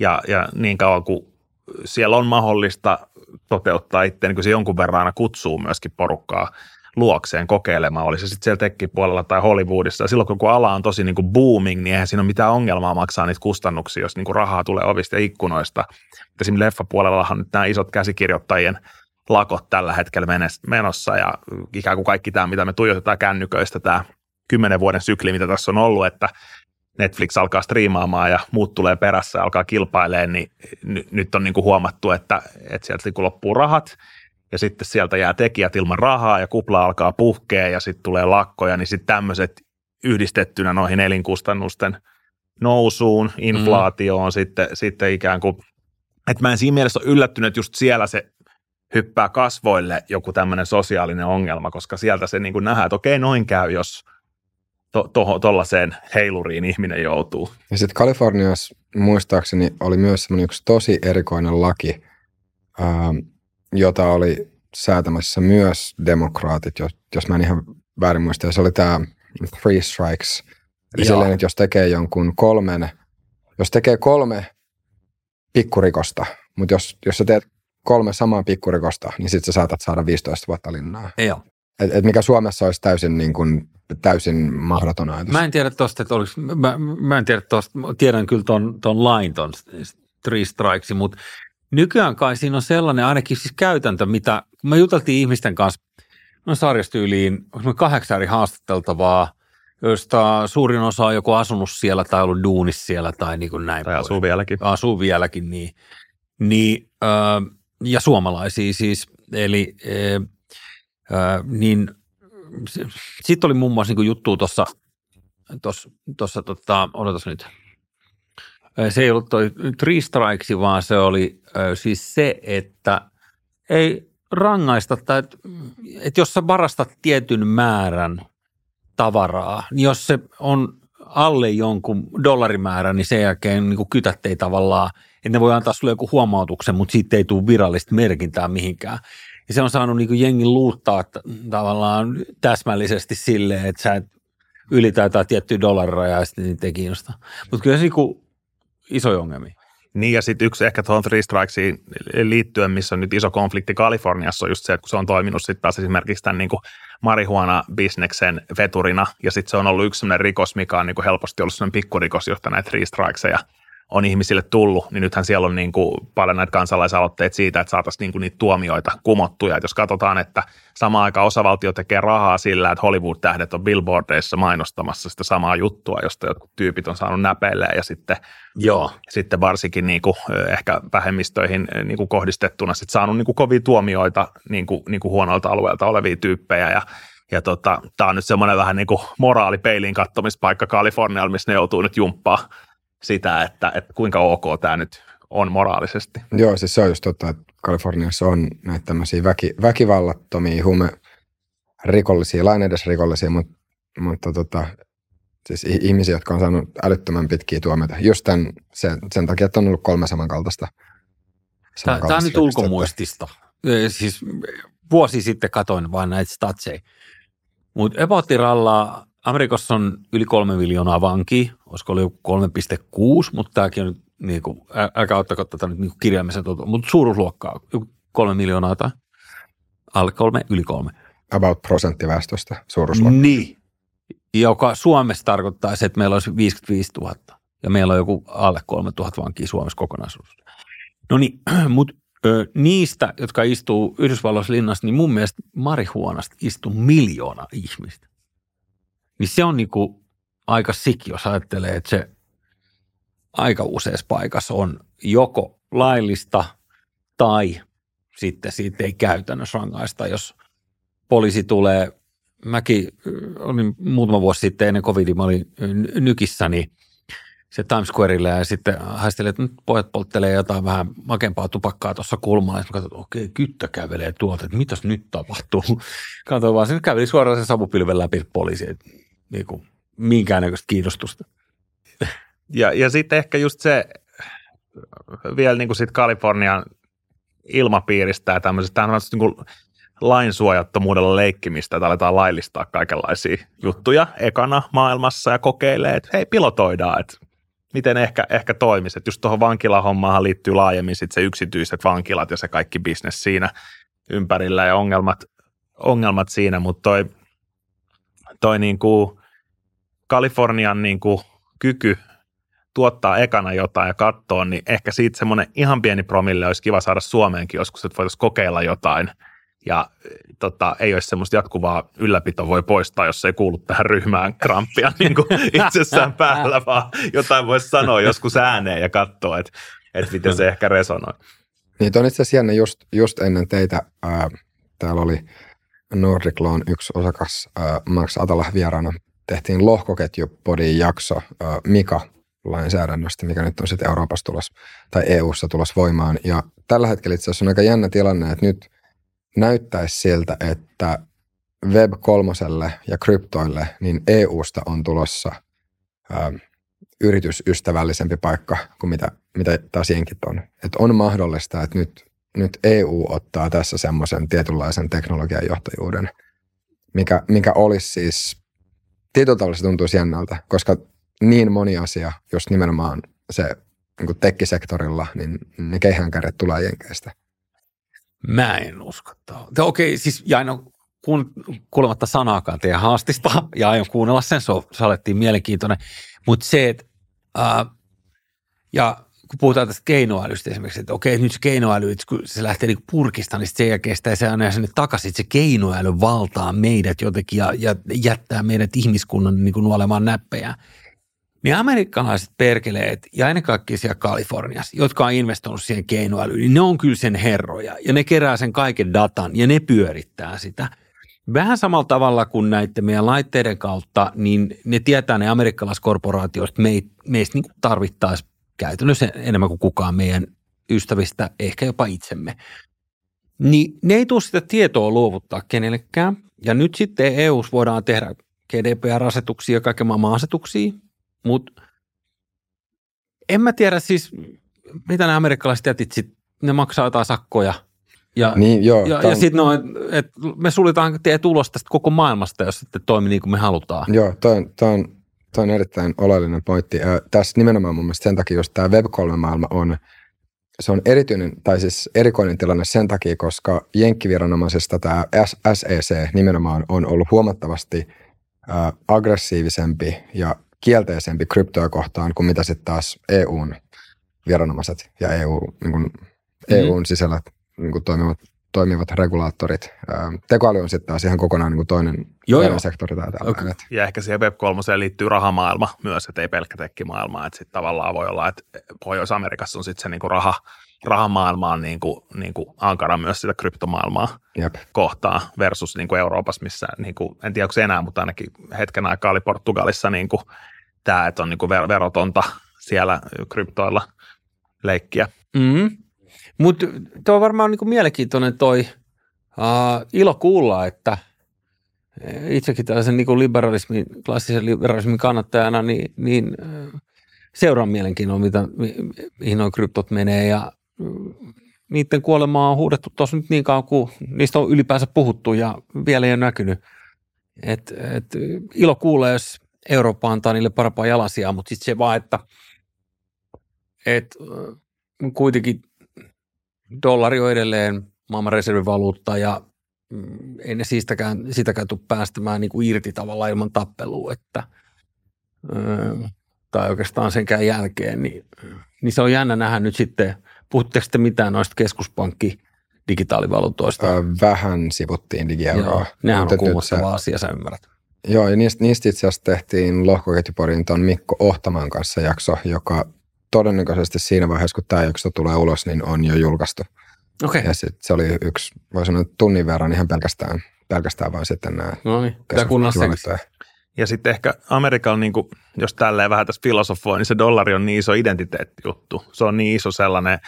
Ja, ja niin kauan kuin siellä on mahdollista toteuttaa itse, niin kuin se jonkun verran aina kutsuu myöskin porukkaa luokseen kokeilemaan, oli se sitten siellä tekkipuolella tai Hollywoodissa. Ja silloin kun ala on tosi niin kuin booming, niin eihän siinä ole mitään ongelmaa maksaa niitä kustannuksia, jos niin kuin rahaa tulee ovista ja ikkunoista. Esimerkiksi leffapuolellahan nyt nämä isot käsikirjoittajien lakot tällä hetkellä menossa ja ikään kuin kaikki tämä, mitä me tuijotetaan kännyköistä, tämä kymmenen vuoden sykli, mitä tässä on ollut, että Netflix alkaa striimaamaan ja muut tulee perässä ja alkaa kilpailemaan, niin nyt on niin kuin huomattu, että, että sieltä niin kuin loppuu rahat ja sitten sieltä jää tekijät ilman rahaa ja kupla alkaa puhkea ja sitten tulee lakkoja, niin sitten tämmöiset yhdistettynä noihin elinkustannusten nousuun, inflaatioon, mm. sitten, sitten ikään kuin, että mä en siinä mielessä ole yllättynyt, että just siellä se hyppää kasvoille joku tämmöinen sosiaalinen ongelma, koska sieltä se niin kuin nähdään, että okei, noin käy, jos tuollaiseen to, heiluriin ihminen joutuu. Ja sitten Kaliforniassa muistaakseni oli myös semmoinen yksi tosi erikoinen laki, ää, jota oli säätämässä myös demokraatit, jos, jos mä en ihan väärin muista. Se oli tämä three strikes. Eli silleen, että jos tekee jonkun kolmen, jos tekee kolme pikkurikosta, mutta jos, jos sä teet kolme samaa pikkurikosta, niin sitten sä saatat saada 15 vuotta linnaa. Joo. Et, et mikä Suomessa olisi täysin, niin kuin, täysin mahdoton ajatus. Mä en tiedä tosta, että oliko, mä, mä en tiedä tosta, tiedän kyllä ton, ton lain, ton three strikes, mutta nykyään kai siinä on sellainen ainakin siis käytäntö, mitä, kun me juteltiin ihmisten kanssa, no sarjastyyliin, me kahdeksan eri haastateltavaa, joista suurin osa on joku asunut siellä tai ollut duunissa siellä tai niin kuin näin. Tai asuu vieläkin. asuu vieläkin, niin, niin ö, ja suomalaisia siis, eli ö, ö, niin sitten oli muun muassa niin juttu tuossa, tuossa tota, odotas nyt, se ei ollut toi three strikes, vaan se oli siis se, että ei rangaista, että, että jos sä varastat tietyn määrän tavaraa, niin jos se on alle jonkun dollarimäärän, niin sen jälkeen niin kytät ei tavallaan, että ne voi antaa sulle joku huomautuksen, mutta siitä ei tule virallista merkintää mihinkään. Ja se on saanut niin jengin luuttaa tavallaan täsmällisesti silleen, että sä et ylitä jotain tiettyä dollariraja ja sitten niitä ei kiinnosta. Mutta kyllä se niin isoja ongelmia. Niin ja sitten yksi ehkä tuohon Three Strikesiin liittyen, missä on nyt iso konflikti Kaliforniassa, on just se, että kun se on toiminut sitten taas esimerkiksi tämän niin marihuana-bisneksen veturina, ja sitten se on ollut yksi sellainen rikos, mikä on niin helposti ollut sellainen pikkurikos, josta näitä Three Strikeseja on ihmisille tullut, niin nythän siellä on niin kuin paljon näitä kansalaisaloitteita siitä, että saataisiin niin kuin niitä tuomioita kumottuja. Et jos katsotaan, että samaan aikaan osavaltio tekee rahaa sillä, että Hollywood-tähdet on billboardeissa mainostamassa sitä samaa juttua, josta jotkut tyypit on saanut näpeille ja sitten Joo. sitten varsinkin niin kuin, ehkä vähemmistöihin niin kuin kohdistettuna sit saanut niin kuin kovia tuomioita niin kuin, niin kuin huonolta alueelta olevia tyyppejä ja ja tota, tämä on nyt semmoinen vähän niin kuin moraalipeiliin kattomispaikka Kalifornialla, missä ne joutuu nyt jumppaa sitä, että, että kuinka ok tämä nyt on moraalisesti. Joo, siis se on just totta, että Kaliforniassa on näitä tämmöisiä väki, väkivallattomia huume rikollisia, lain edes rikollisia, mutta, mutta tota, siis ihmisiä, jotka on saanut älyttömän pitkiä tuomioita. Just tämän, sen, sen takia, että on ollut kolme samankaltaista. Tämä, tämä on samankaltaista nyt ulkomuistista. Siis vuosi sitten katoin vain näitä statseja. Mutta Epotiralla Amerikassa on yli kolme miljoonaa vankia, olisiko ollut joku 3,6, mutta tämäkin on nyt, niin kuin, älkää ottako tätä nyt niin kirjaimisen totuutta, mutta suuruusluokkaa, joku kolme miljoonaa tai alle kolme, yli kolme. About prosentti väestöstä suuruusluokka. Niin. Joka Suomessa tarkoittaa se, että meillä olisi 55 000 ja meillä on joku alle 3 000 vankia Suomessa kokonaisuudessa. No niin, mutta niistä, jotka istuu Yhdysvalloissa linnassa, niin mun mielestä marihuonasta istuu miljoona ihmistä. Niin se on niinku aika sik, jos ajattelee, että se aika useassa paikassa on joko laillista tai sitten siitä ei käytännössä rangaista, jos poliisi tulee mäkin ö, olin muutama vuosi sitten ennen covidia, mä olin ö, nykissä, niin se Times Squareille ja sitten haistelin, että nyt pojat polttelee jotain vähän makempaa tupakkaa tuossa kulmalla. Ja katsoin, että okei, kyttä kävelee tuolta, että mitäs nyt tapahtuu. Katsoin vaan, se käveli suoraan sen savupilven läpi poliisi, että niin kuin, minkäännäköistä kiinnostusta. Ja, ja sitten ehkä just se vielä niin kuin sit Kalifornian ilmapiiristä ja tämmöisestä, tämä on niin kuin lainsuojattomuudella leikkimistä, että aletaan laillistaa kaikenlaisia juttuja ekana maailmassa ja kokeilee, että hei, pilotoidaan, että miten ehkä, ehkä toimisi. Että just tuohon vankilahommaan liittyy laajemmin sit se yksityiset vankilat ja se kaikki bisnes siinä ympärillä ja ongelmat, ongelmat siinä, mutta toi, toi niin kuin Kalifornian niin kuin kyky tuottaa ekana jotain ja katsoa, niin ehkä siitä semmoinen ihan pieni promille olisi kiva saada Suomeenkin joskus, että voitaisiin kokeilla jotain – ja tota, ei olisi semmoista jatkuvaa ylläpito voi poistaa, jos ei kuulu tähän ryhmään kramppia niin kuin itsessään päällä, vaan jotain voisi sanoa joskus ääneen ja katsoa, että, että miten se ehkä resonoi. Niin, on itse asiassa just, just ennen teitä, ää, täällä oli Nordic Loan yksi osakas, ää, Max Atala vieraana, tehtiin lohkoketjupodin jakso ää, Mika lainsäädännöstä, mikä nyt on sitten Euroopassa tulos tai EUssa tulos voimaan. Ja tällä hetkellä itse asiassa on aika jännä tilanne, että nyt näyttäisi siltä, että Web 3 ja kryptoille, niin EUsta on tulossa ä, yritysystävällisempi paikka kuin mitä, mitä taas jenkit on. Et on mahdollista, että nyt, nyt EU ottaa tässä semmoisen tietynlaisen teknologian johtajuuden, mikä, mikä olisi siis, tietyllä tavalla se tuntuisi jännältä, koska niin moni asia, jos nimenomaan se niin tekkisektorilla, niin ne keihäänkärjet tulee jenkeistä – Mä en usko. Okei, siis ja aina kuun, kuulematta sanaakaan teidän haastista ja aion kuunnella sen, se, alettiin mielenkiintoinen. Mutta se, että ja kun puhutaan tästä keinoälystä esimerkiksi, että okei, nyt se keinoäly, että kun se lähtee niin purkista, niin sen jälkeen sitä se aina sinne takaisin, että se keinoäly valtaa meidät jotenkin ja, ja jättää meidät ihmiskunnan niin kuin nuolemaan näppejä. Niin amerikkalaiset perkeleet ja ennen kaikkea siellä Kaliforniassa, jotka on investoinut siihen keinoälyyn, niin ne on kyllä sen herroja ja ne kerää sen kaiken datan ja ne pyörittää sitä. Vähän samalla tavalla kuin näiden meidän laitteiden kautta, niin ne tietää ne amerikkalaiskorporaatioista me, meistä niin tarvittaisiin käytännössä enemmän kuin kukaan meidän ystävistä, ehkä jopa itsemme. Niin ne ei tule sitä tietoa luovuttaa kenellekään. Ja nyt sitten EU voidaan tehdä GDPR-asetuksia ja kaiken maailman asetuksia, mutta en mä tiedä siis, mitä ne amerikkalaiset jätit sit, ne maksaa jotain sakkoja. Ja, niin, joo, ja, ja sitten no, et, me suljetaan teidän tulos tästä koko maailmasta, jos sitten toimii niin kuin me halutaan. Joo, toi on, toi on, erittäin oleellinen pointti. Tässä nimenomaan mun mielestä sen takia, jos tämä Web3-maailma on, se on erityinen, tai siis erikoinen tilanne sen takia, koska jenkkiviranomaisesta tämä SEC nimenomaan on ollut huomattavasti aggressiivisempi ja kielteisempi kryptoa kohtaan kuin mitä sitten taas EUn viranomaiset ja EU, niin kuin mm. EUn sisällä niin kuin toimivat, toimivat regulaattorit. Tekoäly on sitten taas ihan kokonaan niin kuin toinen, joo, joo. sektori. Täällä okay. Ja ehkä siihen Web3 liittyy rahamaailma myös, että ei pelkkä tekkimaailma. Että sitten tavallaan voi olla, että Pohjois-Amerikassa on sitten se niin kuin raha, rahamaailma on niin kuin, niin kuin ankara myös sitä kryptomaailmaa Jep. kohtaa versus niin kuin Euroopassa, missä niin kuin, en tiedä onko se enää, mutta ainakin hetken aikaa oli Portugalissa niin kuin tämä, että on niin kuin verotonta siellä kryptoilla leikkiä. Mm. Mutta tuo on varmaan niin kuin mielenkiintoinen toi uh, ilo kuulla, että itsekin tällaisen niin liberalismin, klassisen liberalismin kannattajana, niin, niin seuraan mielenkiinnolla, mitä, mihin nuo kryptot menee ja niiden kuolemaa on huudettu tuossa nyt niin kauan kuin niistä on ylipäänsä puhuttu ja vielä ei ole näkynyt. Et, et, ilo kuulla, jos Eurooppa antaa niille parempaa jalasia, mutta sitten se vaan, että et, kuitenkin dollari on edelleen maailman reservivaluutta ja mm, ei ne siitäkään, siitäkään tule päästämään niin kuin irti tavallaan ilman tappelua, että tai oikeastaan senkään jälkeen, niin, niin se on jännä nähdä nyt sitten, puhutteko sitten mitään noista keskuspankki digitaalivaluutoista? Vähän sivuttiin digieuroa. Joo, nehän on kuumottava asia, sä ymmärrät. Joo, ja niistä, niistä itse asiassa tehtiin lohkoketjuporin tuon Mikko Ohtamaan kanssa jakso, joka todennäköisesti siinä vaiheessa, kun tämä jakso tulee ulos, niin on jo julkaistu. Okay. Ja sit se oli yksi, voi sanoa, tunnin verran ihan pelkästään, pelkästään vaan sitten nämä no niin, ja sitten ehkä Amerikalla, niin kuin, jos tälleen vähän tässä filosofoi, niin se dollari on niin iso identiteettijuttu. Se on niin iso sellainen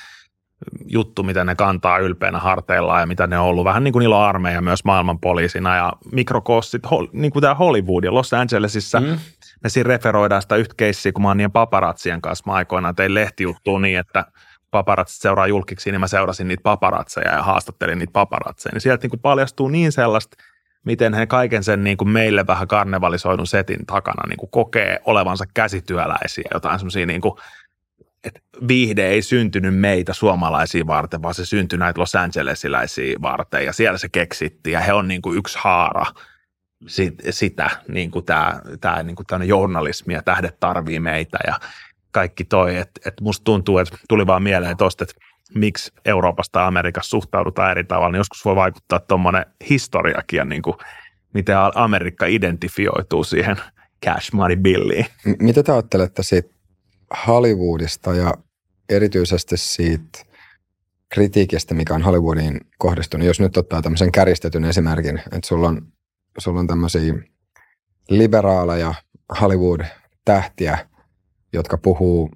juttu, mitä ne kantaa ylpeänä harteillaan ja mitä ne on ollut. Vähän niin kuin niillä on armeija myös maailmanpoliisina ja mikrokossit, niin kuin tämä Hollywood ja Los Angelesissa. Mm. Me siinä referoidaan sitä yhtä keissiä, kun mä oon niiden paparatsien kanssa. Mä aikoinaan tein lehtijuttua niin, että paparatsit seuraa julkiksi, niin mä seurasin niitä paparatseja ja haastattelin niitä paparatseja. Niin sieltä niin kuin paljastuu niin sellaista, miten he kaiken sen niin kuin meille vähän karnevalisoidun setin takana niin kuin kokee olevansa käsityöläisiä, jotain semmoisia niin kuin, että viihde ei syntynyt meitä suomalaisia varten, vaan se syntyi näitä Los Angelesiläisiä varten. Ja siellä se keksittiin ja he on niin kuin yksi haara sit, sitä, niin kuin tämä, tämä niin kuin journalismi ja tähdet tarvii meitä ja kaikki toi, että et musta tuntuu, että tuli vaan mieleen tuosta, että miksi Euroopasta ja Amerikassa suhtaudutaan eri tavalla, niin joskus voi vaikuttaa tuommoinen historiakin ja niin kuin, miten Amerikka identifioituu siihen cash money billiin. M- mitä te ajattelette siitä Hollywoodista ja erityisesti siitä kritiikistä, mikä on Hollywoodiin kohdistunut? Jos nyt ottaa tämmöisen käristetyn esimerkin, että sulla on, sulla on tämmöisiä liberaaleja Hollywood-tähtiä, jotka puhuu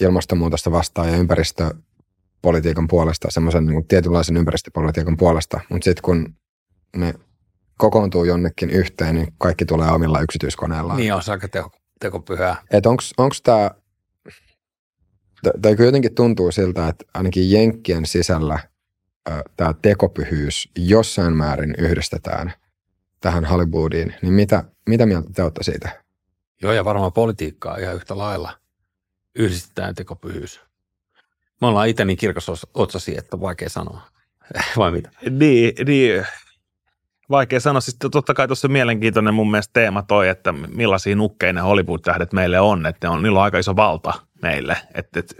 ilmastonmuutosta vastaan ja ympäristöpolitiikan puolesta, semmoisen niin tietynlaisen ympäristöpolitiikan puolesta, mutta sitten kun ne kokoontuu jonnekin yhteen, niin kaikki tulee omilla yksityiskoneilla. Niin on, aika teko, tekopyhää. Että onko tämä, tai jotenkin tuntuu siltä, että ainakin Jenkkien sisällä tämä tekopyhyys jossain määrin yhdistetään tähän Hollywoodiin, niin mitä, mitä mieltä te olette siitä? Joo, ja varmaan politiikkaa ihan yhtä lailla yhdistetään tekopyhyys. Me ollaan itse niin kirkas otsasi, että on vaikea sanoa. Vai mitä? Niin, niin. Vaikea sanoa. Siis totta kai tuossa mielenkiintoinen mun mielestä teema toi, että millaisia nukkeja ne Hollywood-tähdet meille on. Että on, niillä on aika iso valta meille. Että, että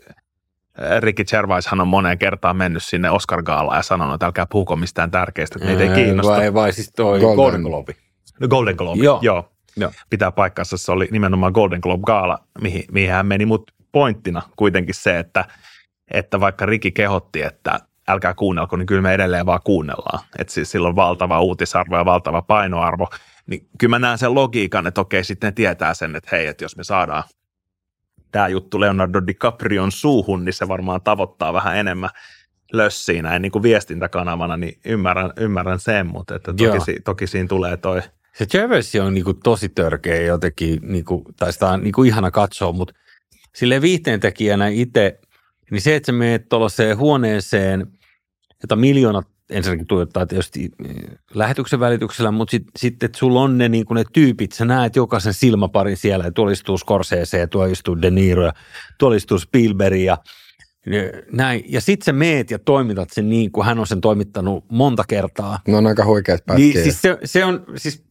Ricky Gervaishan on moneen kertaan mennyt sinne Oscar Gaalaan ja sanonut, että älkää puhuko mistään tärkeistä, että meitä ei kiinnosta. Vai, vai siis toi Golden, Golden Globe. No Golden Globe, joo. joo. Joo. pitää paikkansa. Se oli nimenomaan Golden Globe Gaala, mihin, mihin hän meni, mutta pointtina kuitenkin se, että, että vaikka Riki kehotti, että älkää kuunnelko, niin kyllä me edelleen vaan kuunnellaan. Että siis sillä on valtava uutisarvo ja valtava painoarvo. Niin kyllä mä näen sen logiikan, että okei, sitten ne tietää sen, että hei, että jos me saadaan tämä juttu Leonardo DiCaprion suuhun, niin se varmaan tavoittaa vähän enemmän lössiä näin niin kuin viestintäkanavana, niin ymmärrän, ymmärrän sen, mutta että toki, toki siinä tulee toi – se Jervesi on niinku tosi törkeä jotenkin, niinku, tai sitä on niinku ihana katsoa, mutta sille viihteentekijänä itse, niin se, että sä menet tuollaiseen huoneeseen, jota miljoonat ensinnäkin tuottaa tietysti lähetyksen välityksellä, mutta sitten, sit, että sulla on ne, niin ne tyypit, sä näet jokaisen silmaparin siellä, ja tuolla istuu Scorsese, ja tuolla istuu De Niro, ja tuolla istuu Spielberg, ja näin. Ja sitten sä meet ja toimitat sen niin kuin hän on sen toimittanut monta kertaa. No on aika huikeat pätkiä. Niin, siis se, se on, siis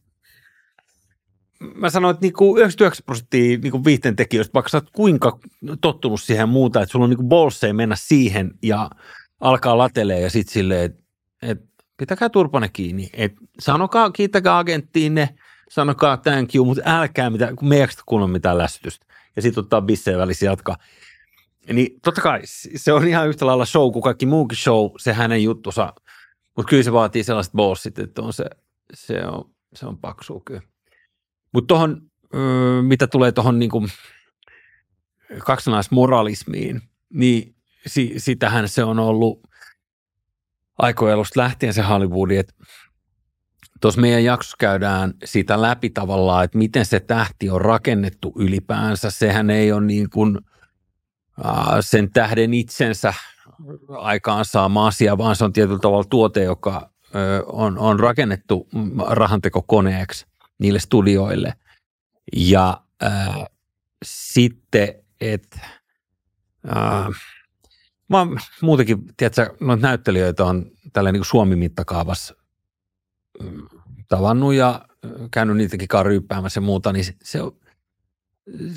mä sanoin, että niinku 99 prosenttia niinku viihteen tekijöistä, vaikka sä oot kuinka tottunut siihen muuta, että sulla on niinku bolseja mennä siihen ja alkaa latelee ja sitten silleen, että et, pitäkää turpane kiinni. Et sanokaa, kiittäkää agenttiinne, sanokaa thank you, mutta älkää mitään, kun me ei kuunnella mitään lässytystä. Ja sitten ottaa bisseen välissä jatkaa. Niin totta kai se on ihan yhtä lailla show kuin kaikki muukin show, se hänen juttusa. Mutta kyllä se vaatii sellaiset bossit, että on se, se on, se on paksu kyllä. Mutta tuohon, mitä tulee tuohon niin kaksinaismoralismiin, niin si, sitähän se on ollut aikojen lähtien se Hollywoodi, että tuossa meidän jaksossa käydään siitä läpi tavallaan, että miten se tähti on rakennettu ylipäänsä. Sehän ei ole niin kuin sen tähden itsensä aikaansaama asia, vaan se on tietyllä tavalla tuote, joka on, on rakennettu rahantekokoneeksi niille studioille. Ja äh, sitten, että äh, mä oon muutenkin, tiedätkö, noita näyttelijöitä on tällä niin Suomi-mittakaavassa mm, tavannut ja äh, käynyt niitäkin ryyppäämässä ja muuta, niin se,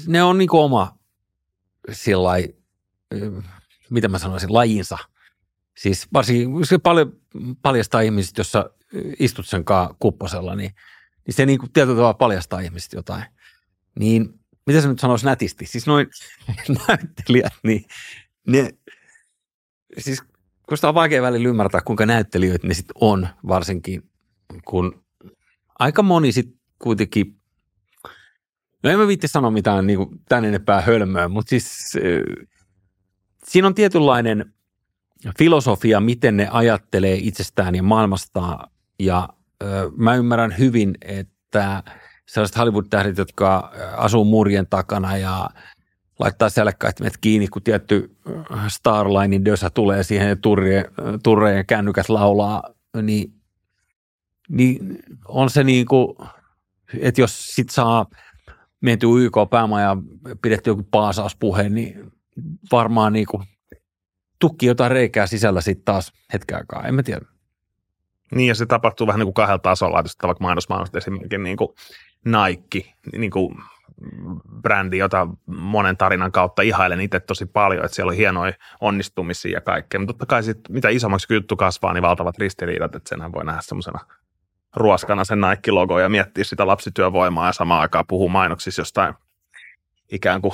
ne on niin oma sillä äh, mitä mä sanoisin, lajinsa. Siis varsinkin se paljon paljastaa ihmiset, jos sä istut sen kupposella, niin – niin se niin kuin tietyllä tavalla paljastaa ihmiset jotain. Niin mitä se nyt sanoisi nätisti? Siis noin näyttelijät, niin ne, siis kun sitä on vaikea välillä ymmärtää, kuinka näyttelijöitä ne sitten on, varsinkin kun aika moni sitten kuitenkin, no en mä viitti sanoa mitään niin kuin tän enempää hölmöä, mutta siis siinä on tietynlainen filosofia, miten ne ajattelee itsestään ja maailmastaan ja mä ymmärrän hyvin, että sellaiset Hollywood-tähdit, jotka asuu murien takana ja laittaa selkkäimet kiinni, kun tietty Starlinein dösä tulee siihen ja turreen, turreen ja kännykät laulaa, niin, niin on se niin kuin, että jos sit saa menty YK päämaja ja pidetty joku paasauspuhe, niin varmaan niin kuin tukki jotain reikää sisällä sitten taas hetken aikaa, en mä tiedä. Niin ja se tapahtuu vähän niin kuin kahdella tasolla, että vaikka mainosmaailmasta esimerkiksi niin kuin Nike, niin kuin brändi, jota monen tarinan kautta ihailen itse tosi paljon, että siellä on hienoja onnistumisia ja kaikkea. Mutta totta kai sit, mitä isommaksi juttu kasvaa, niin valtavat ristiriidat, että senhän voi nähdä semmoisena ruoskana sen Nike-logo ja miettiä sitä lapsityövoimaa ja samaan aikaan puhua mainoksissa jostain ikään kuin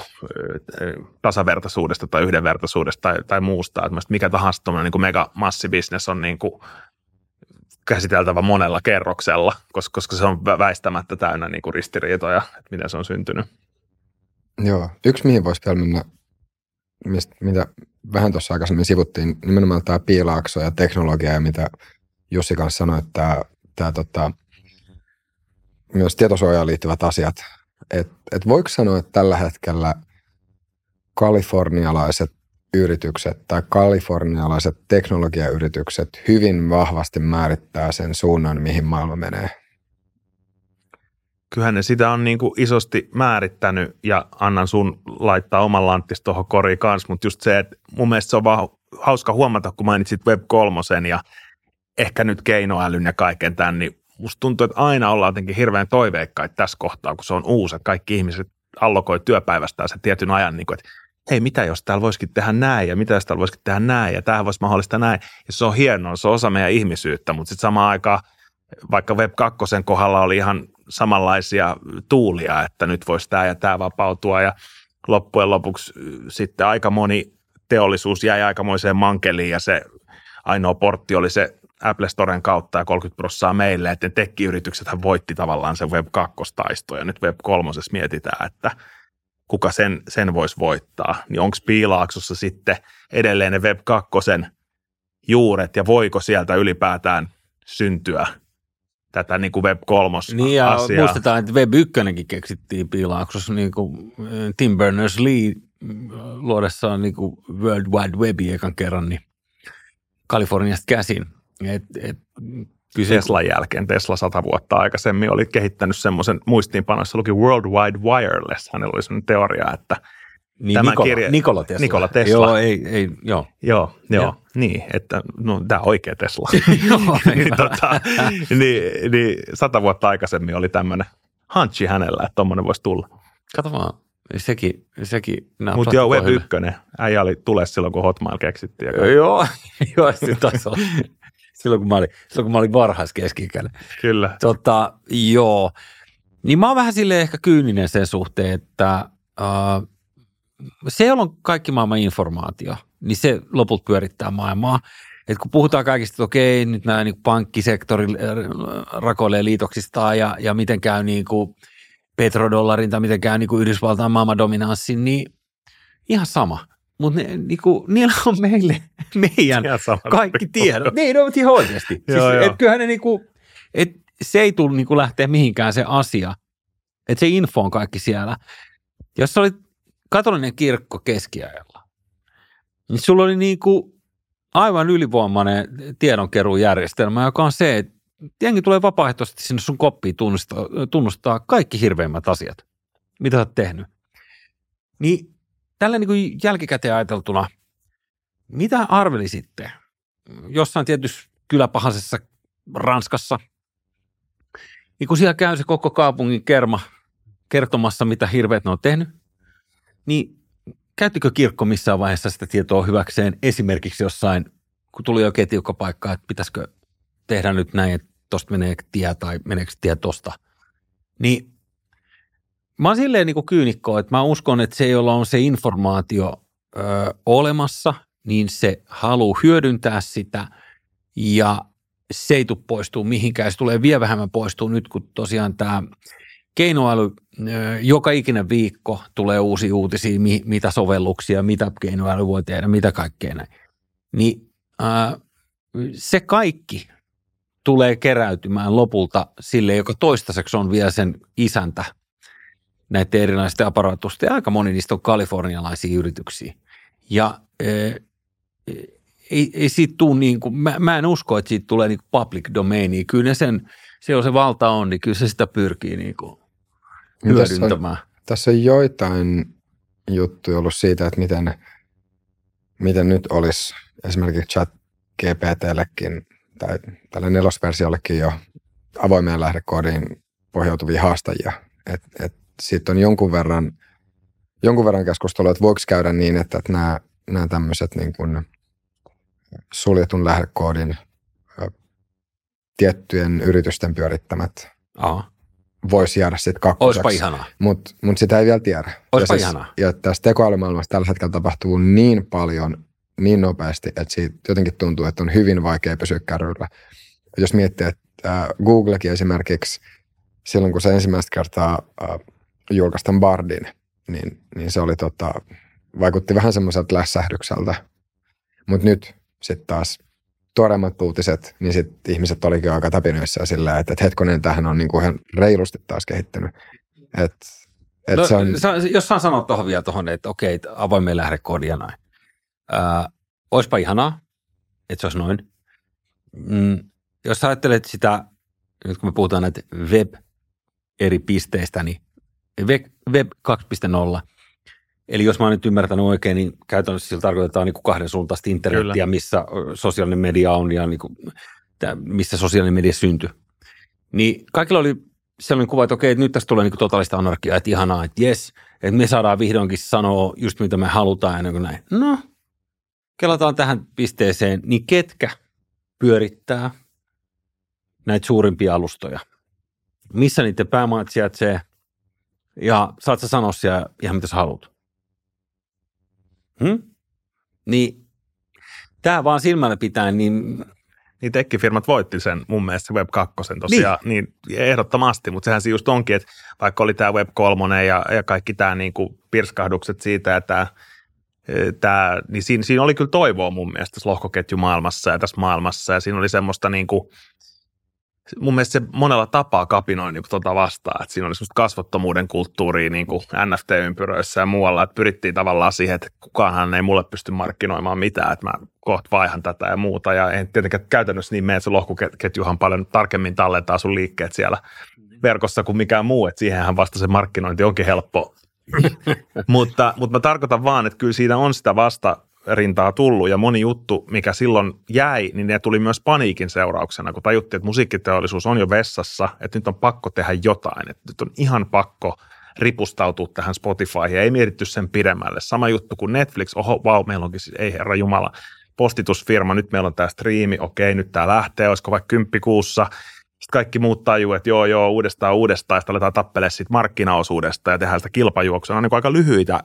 tasavertaisuudesta tai yhdenvertaisuudesta tai, tai muusta. Että mikä tahansa tuommoinen niin mega massibisnes on niin kuin käsiteltävä monella kerroksella, koska, koska se on väistämättä täynnä niin kuin ristiriitoja, että miten se on syntynyt. Joo, yksi mihin voisi vielä mennä, mistä, mitä vähän tuossa aikaisemmin sivuttiin, nimenomaan tämä piilaakso ja teknologia ja mitä Jussi kanssa sanoi, että tämä, tämä tota, myös tietosuojaan liittyvät asiat. Et, et voiko sanoa, että tällä hetkellä kalifornialaiset yritykset tai kalifornialaiset teknologiayritykset hyvin vahvasti määrittää sen suunnan, mihin maailma menee. Kyllähän ne sitä on niin kuin isosti määrittänyt ja annan sun laittaa oman lanttis tuohon koriin kanssa, mutta just se, että mun mielestä se on vaan hauska huomata, kun mainitsit Web 3 ja ehkä nyt keinoälyn ja kaiken tämän, niin musta tuntuu, että aina ollaan jotenkin hirveän toiveikkaita tässä kohtaa, kun se on uusi, että kaikki ihmiset allokoi työpäivästään sen tietyn ajan, niin kuin, että hei, mitä jos täällä voisikin tehdä näin ja mitä jos täällä voisikin tehdä näin ja tämähän voisi mahdollista näin. Ja se on hienoa, se on osa meidän ihmisyyttä, mutta sitten samaan aikaan vaikka Web 2 kohdalla oli ihan samanlaisia tuulia, että nyt voisi tämä ja tämä vapautua ja loppujen lopuksi sitten aika moni teollisuus jäi aikamoiseen mankeliin ja se ainoa portti oli se Apple Storen kautta ja 30 prosenttia meille, että tekkiyrityksethän voitti tavallaan sen Web 2 taisto ja nyt Web 3 mietitään, että – kuka sen, sen voisi voittaa, niin onko Piilaaksossa sitten edelleen ne Web 2 juuret ja voiko sieltä ylipäätään syntyä tätä niin kuin Web 3 Niin ja asiaa. muistetaan, että Web 1 keksittiin Piilaaksossa niin kuin eh, Tim Berners-Lee mm, luodessaan niin kuin World Wide Webin ekan kerran, niin Kaliforniasta käsin. Et, et, Kyllä Teslan jälkeen. Tesla sata vuotta aikaisemmin oli kehittänyt semmoisen muistiinpanossa luki World Wide Wireless. Hänellä oli semmoinen teoria, että niin, tämä Nikola, kirja, Nikola Tesla. Nikola Tesla. Joo, ei, ei, joo. Joo, joo, joo. niin, että no tämä on oikea Tesla. joo, niin, tota, niin, niin, sata vuotta aikaisemmin oli tämmöinen hunchi hänellä, että tuommoinen voisi tulla. Kato vaan, sekin, sekin Mutta joo, Web 1, äijä oli tulee silloin, kun Hotmail keksittiin. Joo, joo, se taisi olla silloin, kun mä olin, silloin, kun mä olin varhaiskeski Kyllä. Tota, joo. Niin mä oon vähän sille ehkä kyyninen sen suhteen, että uh, se, jolla on kaikki maailman informaatio, niin se lopulta pyörittää maailmaa. Et kun puhutaan kaikista, että okei, nyt nämä niin pankkisektori äh, rakoilee liitoksista ja, ja miten käy niin kuin petrodollarin tai miten käy niin kuin Yhdysvaltain maailmandominanssin, niin ihan sama. Mutta ne, niinku, niillä on meille, meidän kaikki tiedot. Niin, no, ihan oikeasti. siis, joo, et kyllähän ne niinku, et se ei tule niinku lähteä mihinkään se asia. Että se info on kaikki siellä. Jos oli katolinen kirkko keskiajalla, niin sulla oli niinku aivan ylivoimainen tiedonkeruujärjestelmä, joka on se, että jengi tulee vapaaehtoisesti sinne sun koppiin tunnustaa, tunnustaa kaikki hirveimmät asiat, mitä sä oot tehnyt. Niin tällä niin jälkikäteen ajateltuna, mitä arvelisitte? Jossain tietyssä kyläpahasessa Ranskassa, niin kun siellä käy se koko kaupungin kerma kertomassa, mitä hirveät ne on tehnyt, niin käyttikö kirkko missään vaiheessa sitä tietoa hyväkseen? Esimerkiksi jossain, kun tuli oikein tiukka paikka, että pitäisikö tehdä nyt näin, että tosta menee tie tai meneekö tie tosta, niin Mä oon silleen niin kyynikko, että mä uskon, että se, jolla on se informaatio ö, olemassa, niin se haluaa hyödyntää sitä ja se ei tule poistua mihinkään. Se tulee vielä vähemmän poistua nyt, kun tosiaan tämä keinoäly, joka ikinen viikko tulee uusi uutisia, mitä sovelluksia, mitä keinoäly voi tehdä, mitä kaikkea näin. Niin äh, se kaikki tulee keräytymään lopulta sille, joka toistaiseksi on vielä sen isäntä näiden erilaisten aparaatusten. Aika moni niistä on kalifornialaisia yrityksiä. Ja e, ei, ei siitä tule niin kuin, mä, mä en usko, että siitä tulee niin kuin public domainia. Kyllä ne sen, se on se valta on, niin kyllä se sitä pyrkii niin kuin hyödyntämään. Tässä on, tässä on joitain juttuja ollut siitä, että miten, miten nyt olisi esimerkiksi chat GPTllekin tai tälle nelosversiollekin jo avoimeen lähdekoodiin pohjautuvia haastajia. Et, et siitä on jonkun verran, jonkun verran keskustelua, että voiko käydä niin, että, että nämä, nämä tämmöiset niin kuin suljetun lähdekoodin tiettyjen yritysten pyörittämät Aha. voisi jäädä sitten kakkoseksi. Oispa ihanaa. Mutta mut sitä ei vielä tiedä. Oispa ja, siis, ihanaa. ja tässä tekoälymaailmassa tällä hetkellä tapahtuu niin paljon, niin nopeasti, että siitä jotenkin tuntuu, että on hyvin vaikea pysyä kärryllä. Jos miettii, että Googlekin esimerkiksi silloin, kun se ensimmäistä kertaa äh, julkaistaan Bardin, niin, niin se oli tota, vaikutti vähän semmoiselta lässähdykseltä. Mutta nyt sitten taas tuoreimmat uutiset, niin sitten ihmiset olikin aika täpinöissä sillä, että, että hetkonen, tähän on niinku ihan reilusti taas kehittynyt. Et, et no, se on, sä, jos saan sanoa tuohon vielä tuohon, että okei, avoimeen lähdekoodi ja näin. Ää, oispa ihanaa, että se olisi noin. Mm, jos sä ajattelet sitä, nyt kun me puhutaan näitä web eri pisteistä, niin web, web 2.0, eli jos mä oon nyt ymmärtänyt oikein, niin käytännössä sillä tarkoitetaan niin kuin kahden suuntaista internettiä, Kyllä. missä sosiaalinen media on ja niin kuin, missä sosiaalinen media syntyi. Niin kaikilla oli sellainen kuva, että okei, että nyt tästä tulee niin totaalista anarkiaa, että ihanaa, että jes, että me saadaan vihdoinkin sanoa just mitä me halutaan ja niin kuin näin. No, kelataan tähän pisteeseen, niin ketkä pyörittää näitä suurimpia alustoja? Missä niiden päämaat sijaitsee? Ja saat sä sanoa siellä ihan mitä sä haluat. Hmm? Niin tämä vaan silmällä pitäen, niin Niin tekkifirmat voitti sen mun mielestä Web 2 tosiaan, niin, niin ehdottomasti, mutta sehän se just onkin, että vaikka oli tämä Web 3 ja, ja kaikki tämä niinku pirskahdukset siitä, että tämä, niin siinä, siinä oli kyllä toivoa mun mielestä tässä lohkoketjumaailmassa ja tässä maailmassa ja siinä oli semmoista niin kuin, mun mielestä se monella tapaa kapinoi niin tota vastaan, että siinä oli semmoista kasvottomuuden kulttuuria niin kuin NFT-ympyröissä ja muualla, että pyrittiin tavallaan siihen, että kukaanhan ei mulle pysty markkinoimaan mitään, että mä kohta vaihan tätä ja muuta ja en tietenkään käytännössä niin mene, että se lohkoketjuhan paljon tarkemmin tallentaa sun liikkeet siellä verkossa kuin mikään muu, että siihenhän vasta se markkinointi onkin helppo. mutta, mutta mä tarkoitan vaan, että kyllä siinä on sitä vasta rintaa tullut ja moni juttu, mikä silloin jäi, niin ne tuli myös paniikin seurauksena, kun tajuttiin, että musiikkiteollisuus on jo vessassa, että nyt on pakko tehdä jotain, että nyt on ihan pakko ripustautua tähän Spotifyhin ja ei mietitty sen pidemmälle. Sama juttu kuin Netflix, oho, vau, wow, meillä onkin siis, ei herra Jumala, postitusfirma, nyt meillä on tämä striimi, okei, nyt tämä lähtee, olisiko vaikka kymppikuussa, sitten kaikki muut tajuu, että joo, joo, uudestaan, uudestaan, ja sitten aletaan tappelemaan siitä markkinaosuudesta ja tehdään sitä kilpajuoksua. Ne on niin aika lyhyitä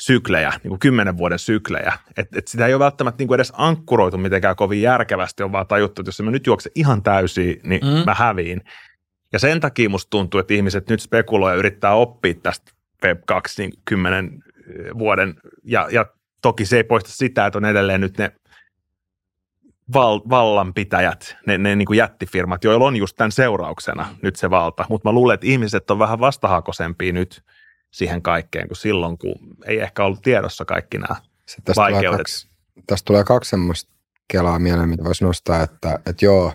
syklejä, niin kuin kymmenen vuoden syklejä. Et, et sitä ei ole välttämättä niin kuin edes ankkuroitu mitenkään kovin järkevästi, on vaan tajuttu, että jos mä nyt juokse ihan täysin, niin Mm. mä häviin. Ja sen takia musta tuntuu, että ihmiset nyt spekuloi ja yrittää oppia tästä Web 2 niin kymmenen vuoden, ja, ja toki se ei poista sitä, että on edelleen nyt ne val, vallanpitäjät, ne, ne niin kuin jättifirmat, joilla on just tämän seurauksena nyt se valta. Mutta mä luulen, että ihmiset on vähän vastahakoisempia nyt siihen kaikkeen kuin silloin, kun ei ehkä ollut tiedossa kaikki nämä tästä tulee, vaikeudet. kaksi, tästä tulee kaksi semmoista kelaa mieleen, mitä voisi nostaa, että, että joo,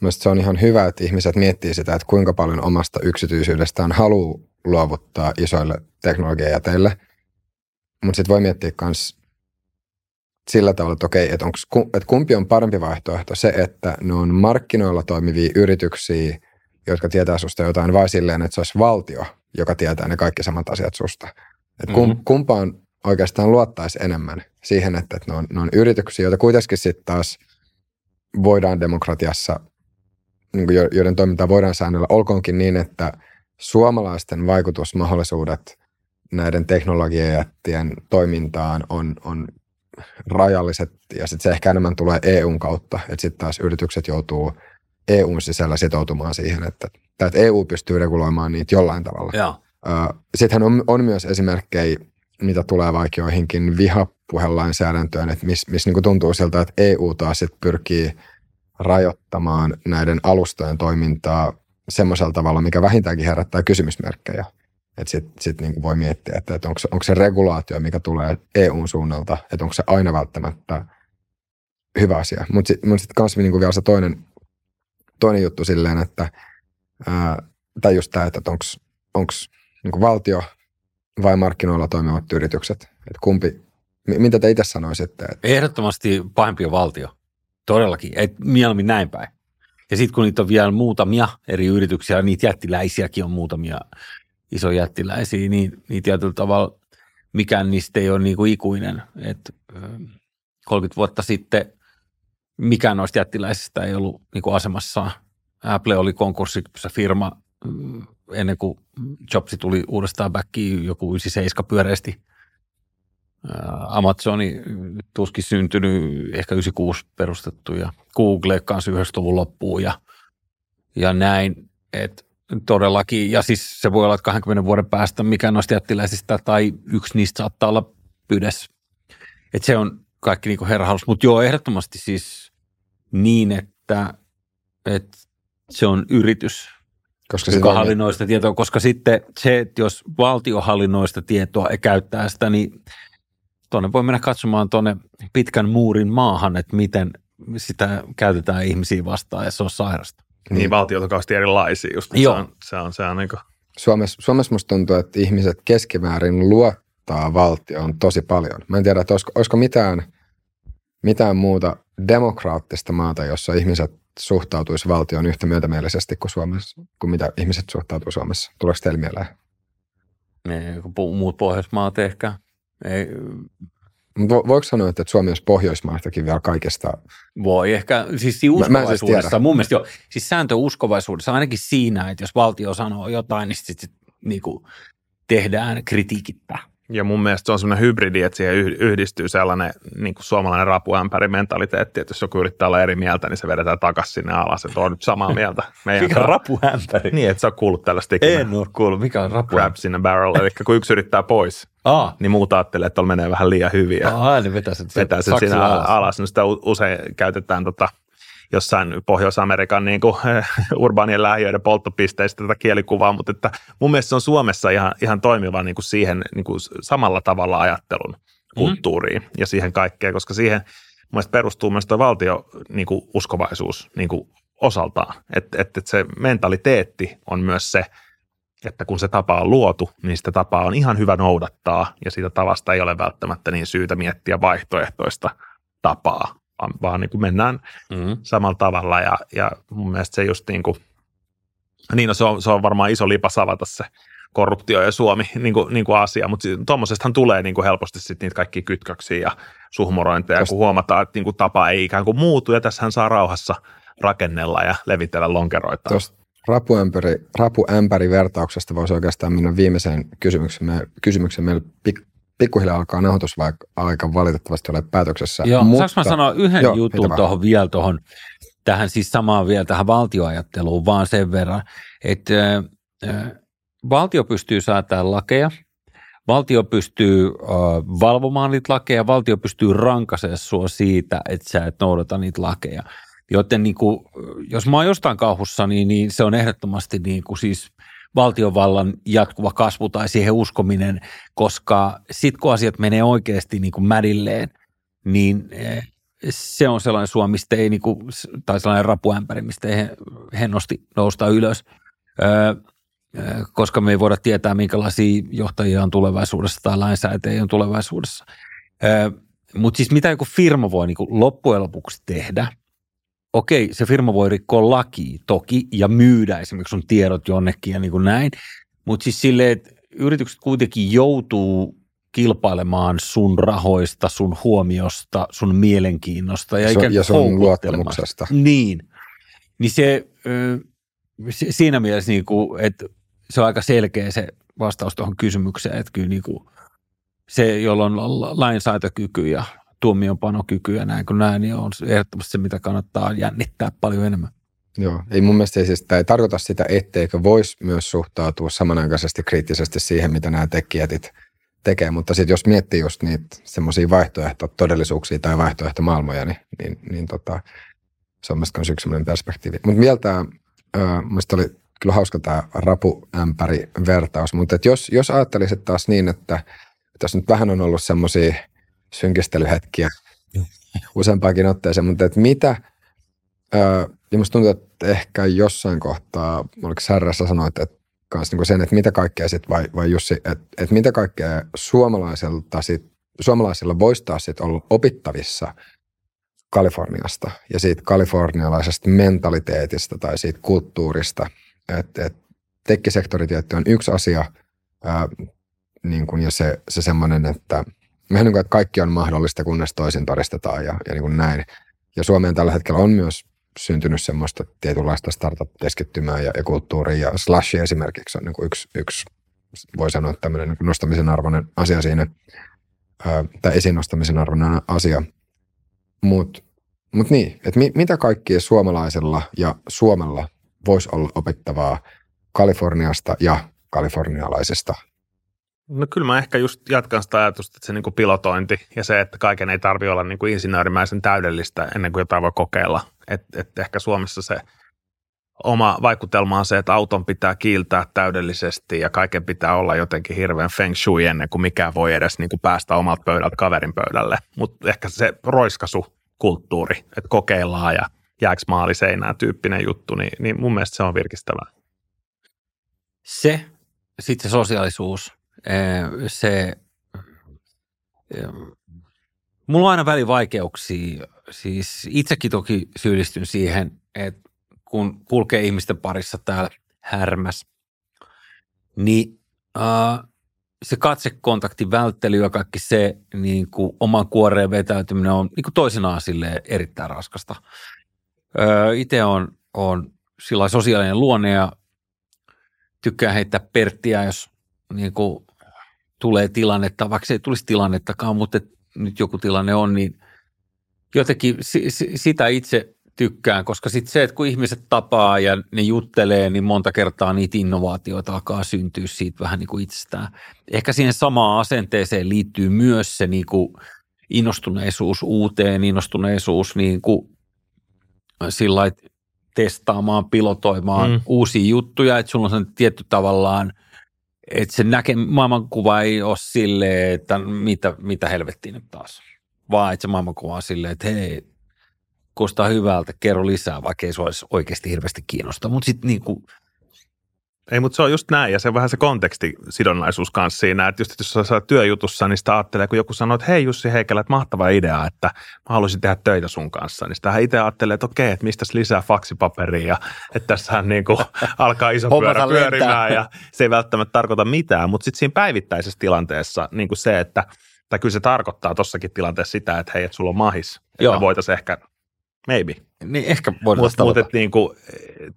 Mielestäni se on ihan hyvä, että ihmiset miettii sitä, että kuinka paljon omasta yksityisyydestään haluaa luovuttaa isoille teknologiajäteille. Mutta sitten voi miettiä myös sillä tavalla, että okei, että, onks, että kumpi on parempi vaihtoehto, se, että ne on markkinoilla toimivia yrityksiä, jotka tietää susta jotain, vai silleen, että se olisi valtio, joka tietää ne kaikki samat asiat susta. Et kum, Mhm. kumpaan oikeastaan luottaisi enemmän siihen, että, että ne, on, ne on yrityksiä, joita kuitenkin sitten taas voidaan demokratiassa, niin kuin jo- joiden toimintaa voidaan säännellä, olkoonkin niin, että suomalaisten vaikutusmahdollisuudet näiden teknologiajättien toimintaan on, on rajalliset, ja sitten se ehkä enemmän tulee EUn kautta, että sitten taas yritykset joutuu EUn sisällä sitoutumaan siihen, että, että EU pystyy reguloimaan niitä jollain tavalla. Sittenhän on, on myös esimerkkejä, mitä tulee vaikka joihinkin vihapuhelainsäädäntöön, että missä mis niinku tuntuu siltä, että EU taas sit pyrkii rajoittamaan näiden alustojen toimintaa semmoisella tavalla, mikä vähintäänkin herättää kysymysmerkkejä. Että sitten sit niin voi miettiä, että, että onko, onko se regulaatio, mikä tulee EUn suunnalta, että onko se aina välttämättä hyvä asia. Mutta sitten mut sit kanssa niin vielä se toinen, toinen juttu silleen, että tai just tämä, että onko niin valtio vai markkinoilla toimivat yritykset, että kumpi, mitä te itse sanoisitte? Että... Ehdottomasti pahempi on valtio, todellakin, et mieluummin näin päin. Ja sitten kun niitä on vielä muutamia eri yrityksiä, niitä jättiläisiäkin on muutamia isoja jättiläisiä, niin, niin tietyllä tavalla mikään niistä ei ole niin kuin ikuinen. Et, 30 vuotta sitten mikään noista jättiläisistä ei ollut niin kuin asemassa. Apple oli konkurssissa firma mm, ennen kuin Jobsi tuli uudestaan backiin, joku 97 pyöreästi. Amazoni tuskin syntynyt, ehkä 96 perustettu ja Google kanssa 90-luvun loppuun ja, ja näin. Et todellakin, ja siis se voi olla, että 20 vuoden päästä mikä noista jättiläisistä tai yksi niistä saattaa olla pydes. Että se on kaikki niin herrahalus. Mutta joo, ehdottomasti siis niin, että, että se on yritys, koska joka hallinnoi sitä tietoa, koska sitten se, että jos valtio hallinnoi sitä tietoa ja käyttää sitä, niin tuonne voi mennä katsomaan tuonne pitkän muurin maahan, että miten sitä käytetään ihmisiä vastaan ja se on sairasta. Niin, niin valtiot on kauheasti erilaisia just. Joo. Se on, se on, se on niin kuin... Suomessa, Suomessa musta tuntuu, että ihmiset keskimäärin luottaa valtioon tosi paljon. Mä en tiedä, että olisiko, olisiko mitään, mitään muuta demokraattista maata, jossa ihmiset suhtautuisi valtioon yhtä myötämielisesti kuin Suomessa, kuin mitä ihmiset suhtautuu Suomessa. Tuleeko teille mieleen? Ne, muut Pohjoismaat ehkä. Ei, Vo, voiko sanoa, että Suomi olisi Pohjoismaistakin vielä kaikesta? Voi ehkä, siis uskovaisuudessa, mä, mä siis mun mielestä jo, siis sääntö uskovaisuudessa ainakin siinä, että jos valtio sanoo jotain, niin sitten sit, niin tehdään kritiikittä. Ja mun mielestä se on semmoinen hybridi, että siihen yhdistyy sellainen niin kuin suomalainen rapuämpäri mentaliteetti, että jos joku yrittää olla eri mieltä, niin se vedetään takaisin sinne alas, että on nyt samaa mieltä. Meidän Mikä on rapuämpäri? Niin, että sä oot kuullut tällaista ikinä. En ole kuullut. Mikä on rapuämpäri? Crabs in a barrel, eli kun yksi yrittää pois, Aa. niin muut ajattelee, että tuolla menee vähän liian hyvin. Aa, niin vetää sen, vetää sen siinä alas. alas. No sitä usein käytetään tota, jossain Pohjois-Amerikan niin kuin, urbaanien lähiöiden polttopisteistä tätä kielikuvaa, mutta että mun mielestä se on Suomessa ihan, ihan toimiva niin kuin siihen niin kuin samalla tavalla ajattelun mm-hmm. kulttuuriin mm. ja siihen kaikkeen, koska siihen mun mielestä perustuu myös tuo valtio niin kuin uskovaisuus niin kuin osaltaan, että et, et se mentaliteetti on myös se, että kun se tapa on luotu, niin sitä tapaa on ihan hyvä noudattaa ja siitä tavasta ei ole välttämättä niin syytä miettiä vaihtoehtoista tapaa, vaan, vaan niin kuin mennään mm-hmm. samalla tavalla ja, ja mun mielestä se just niin kuin, niin no se on, se on varmaan iso lipas avata se korruptio ja Suomi niin kuin, niin kuin asia, mutta tuommoisestahan tulee niin kuin helposti sitten niitä kaikki kytköksiä ja suhmurointeja, Tosta. kun huomataan, että niin kuin tapa ei ikään kuin muutu ja tässähän saa rauhassa rakennella ja levitellä lonkeroita. Tuosta rapuämpäri, rapuämpäri vertauksesta voisi oikeastaan mennä viimeiseen kysymykseen. kysymykseen meillä pik, pikkuhiljaa alkaa aika valitettavasti ole päätöksessä. Joo, mutta, saanko mä sanoa yhden joo, jutun tuohon vielä tuohon, tähän siis samaan vielä tähän valtioajatteluun vaan sen verran, että äh, valtio pystyy säätämään lakeja, valtio pystyy äh, valvomaan niitä lakeja, valtio pystyy rankaisemaan sua siitä, että sä et noudata niitä lakeja. Joten niin kuin, jos mä oon jostain kauhussa, niin, niin se on ehdottomasti niin kuin siis valtiovallan jatkuva kasvu tai siihen uskominen, koska sitten kun asiat menee oikeasti niin kuin mädilleen, niin eh, se on sellainen Suomi, mistä ei, niin kuin, tai sellainen rapuämpäri, mistä ei hennosti nousta ylös, öö, koska me ei voida tietää, minkälaisia johtajia on tulevaisuudessa tai lainsäätäjiä on tulevaisuudessa. Öö, Mutta siis mitä joku firma voi niin kuin loppujen lopuksi tehdä – okei, se firma voi rikkoa laki toki ja myydä esimerkiksi sun tiedot jonnekin ja niin kuin näin, mutta siis silleen, että yritykset kuitenkin joutuu kilpailemaan sun rahoista, sun huomiosta, sun mielenkiinnosta ja, ikään ja sun luottamuksesta. Niin, niin se, se siinä mielessä, niin kuin, että se on aika selkeä se vastaus tuohon kysymykseen, että kyllä niin kuin se, jolla on lainsäätökyky ja tuomionpanokyky ja näin kuin näin, niin on ehdottomasti se, mitä kannattaa jännittää paljon enemmän. Joo, ei mun mielestä siis, tämä ei tarkoita sitä, etteikö voisi myös suhtautua samanaikaisesti kriittisesti siihen, mitä nämä tekijät tekee, mutta sitten jos miettii just niitä semmoisia vaihtoehtotodellisuuksia tai vaihtoehtomaailmoja, niin, niin, niin tota, se on myös yksi sellainen perspektiivi. Mutta vielä tämä, äh, oli kyllä hauska tämä rapuämpäri vertaus, mutta jos, jos ajattelisit taas niin, että, jos nyt vähän on ollut semmoisia synkistelyhetkiä. Useampaakin otteeseen, mutta että mitä, ja musta tuntuu, että ehkä jossain kohtaa, oliko Särrässä sanoit, että kanssa niin sen, että mitä kaikkea sit, vai, vai Jussi, että, että mitä kaikkea suomalaiselta sit, suomalaisilla voisi taas sit olla opittavissa Kaliforniasta ja siitä kalifornialaisesta mentaliteetista tai siitä kulttuurista, että, että tekkisektori tietty on yksi asia, ää, niin kuin, ja se, se semmoinen, että mehän niin kuin, että kaikki on mahdollista, kunnes toisin todistetaan ja, ja niin kuin näin. Ja Suomeen tällä hetkellä on myös syntynyt semmoista tietynlaista startup-keskittymää ja, ja kulttuuria, ja Slash esimerkiksi on niin kuin yksi, yksi, voi sanoa, tämmöinen niin nostamisen arvoinen asia siinä, ää, tai esiin nostamisen arvoinen asia. Mutta mut niin, että mi, mitä kaikkia suomalaisella ja Suomella voisi olla opettavaa Kaliforniasta ja kalifornialaisesta No kyllä mä ehkä just jatkan sitä ajatusta, että se niin kuin pilotointi ja se, että kaiken ei tarvitse olla niin kuin insinöörimäisen täydellistä ennen kuin jotain voi kokeilla. Että et ehkä Suomessa se oma vaikutelma on se, että auton pitää kiiltää täydellisesti ja kaiken pitää olla jotenkin hirveän feng shui ennen kuin mikään voi edes niin kuin päästä omalta pöydältä kaverin pöydälle. Mutta ehkä se roiskasu kulttuuri, että kokeillaan ja jääkö maali seinään tyyppinen juttu, niin, niin mun mielestä se on virkistävää. Se, sitten se sosiaalisuus, se, mulla on aina välivaikeuksia, siis itsekin toki syyllistyn siihen, että kun kulkee ihmisten parissa täällä härmäs, niin äh, se katsekontaktin välttely ja kaikki se niin kuin oman kuoreen vetäytyminen on niin kuin toisenaan sille erittäin raskasta. Öö, Itse on, on sillä sosiaalinen luonne ja tykkään heittää perttiä, jos niin kuin tulee tilannetta, vaikka se ei tulisi tilannettakaan, mutta nyt joku tilanne on, niin jotenkin sitä itse tykkään, koska sitten se, että kun ihmiset tapaa ja ne juttelee, niin monta kertaa niitä innovaatioita alkaa syntyä siitä vähän niin kuin itsestään. Ehkä siihen samaan asenteeseen liittyy myös se niin kuin innostuneisuus uuteen, innostuneisuus niin kuin sillä testaamaan, pilotoimaan mm. uusia juttuja, että sulla on sen tietty tavallaan – että se näke, maailmankuva ei ole silleen, että mitä, mitä helvettiä nyt taas. Vaan että se maailmankuva on silleen, että hei, kuulostaa hyvältä, kerro lisää, vaikka ei se olisi oikeasti hirveästi kiinnosta. Mutta sitten niin kuin, ei, mutta se on just näin, ja se on vähän se kontekstisidonnaisuus kanssa siinä, että just että jos sä työjutussa, niin sitä ajattelee, kun joku sanoo, että hei Jussi Heikelä, että mahtava idea, että mä haluaisin tehdä töitä sun kanssa, niin sitä itse ajattelee, että okei, että mistä lisää faksipaperia, ja että tässähän niin kuin alkaa iso pyörä pyörimään, ja se ei välttämättä tarkoita mitään, mutta sitten siinä päivittäisessä tilanteessa niin kuin se, että tai kyllä se tarkoittaa tossakin tilanteessa sitä, että hei, että sulla on mahis, että voitaisiin ehkä Maybe. Niin ehkä voidaan Mutta mut, niinku,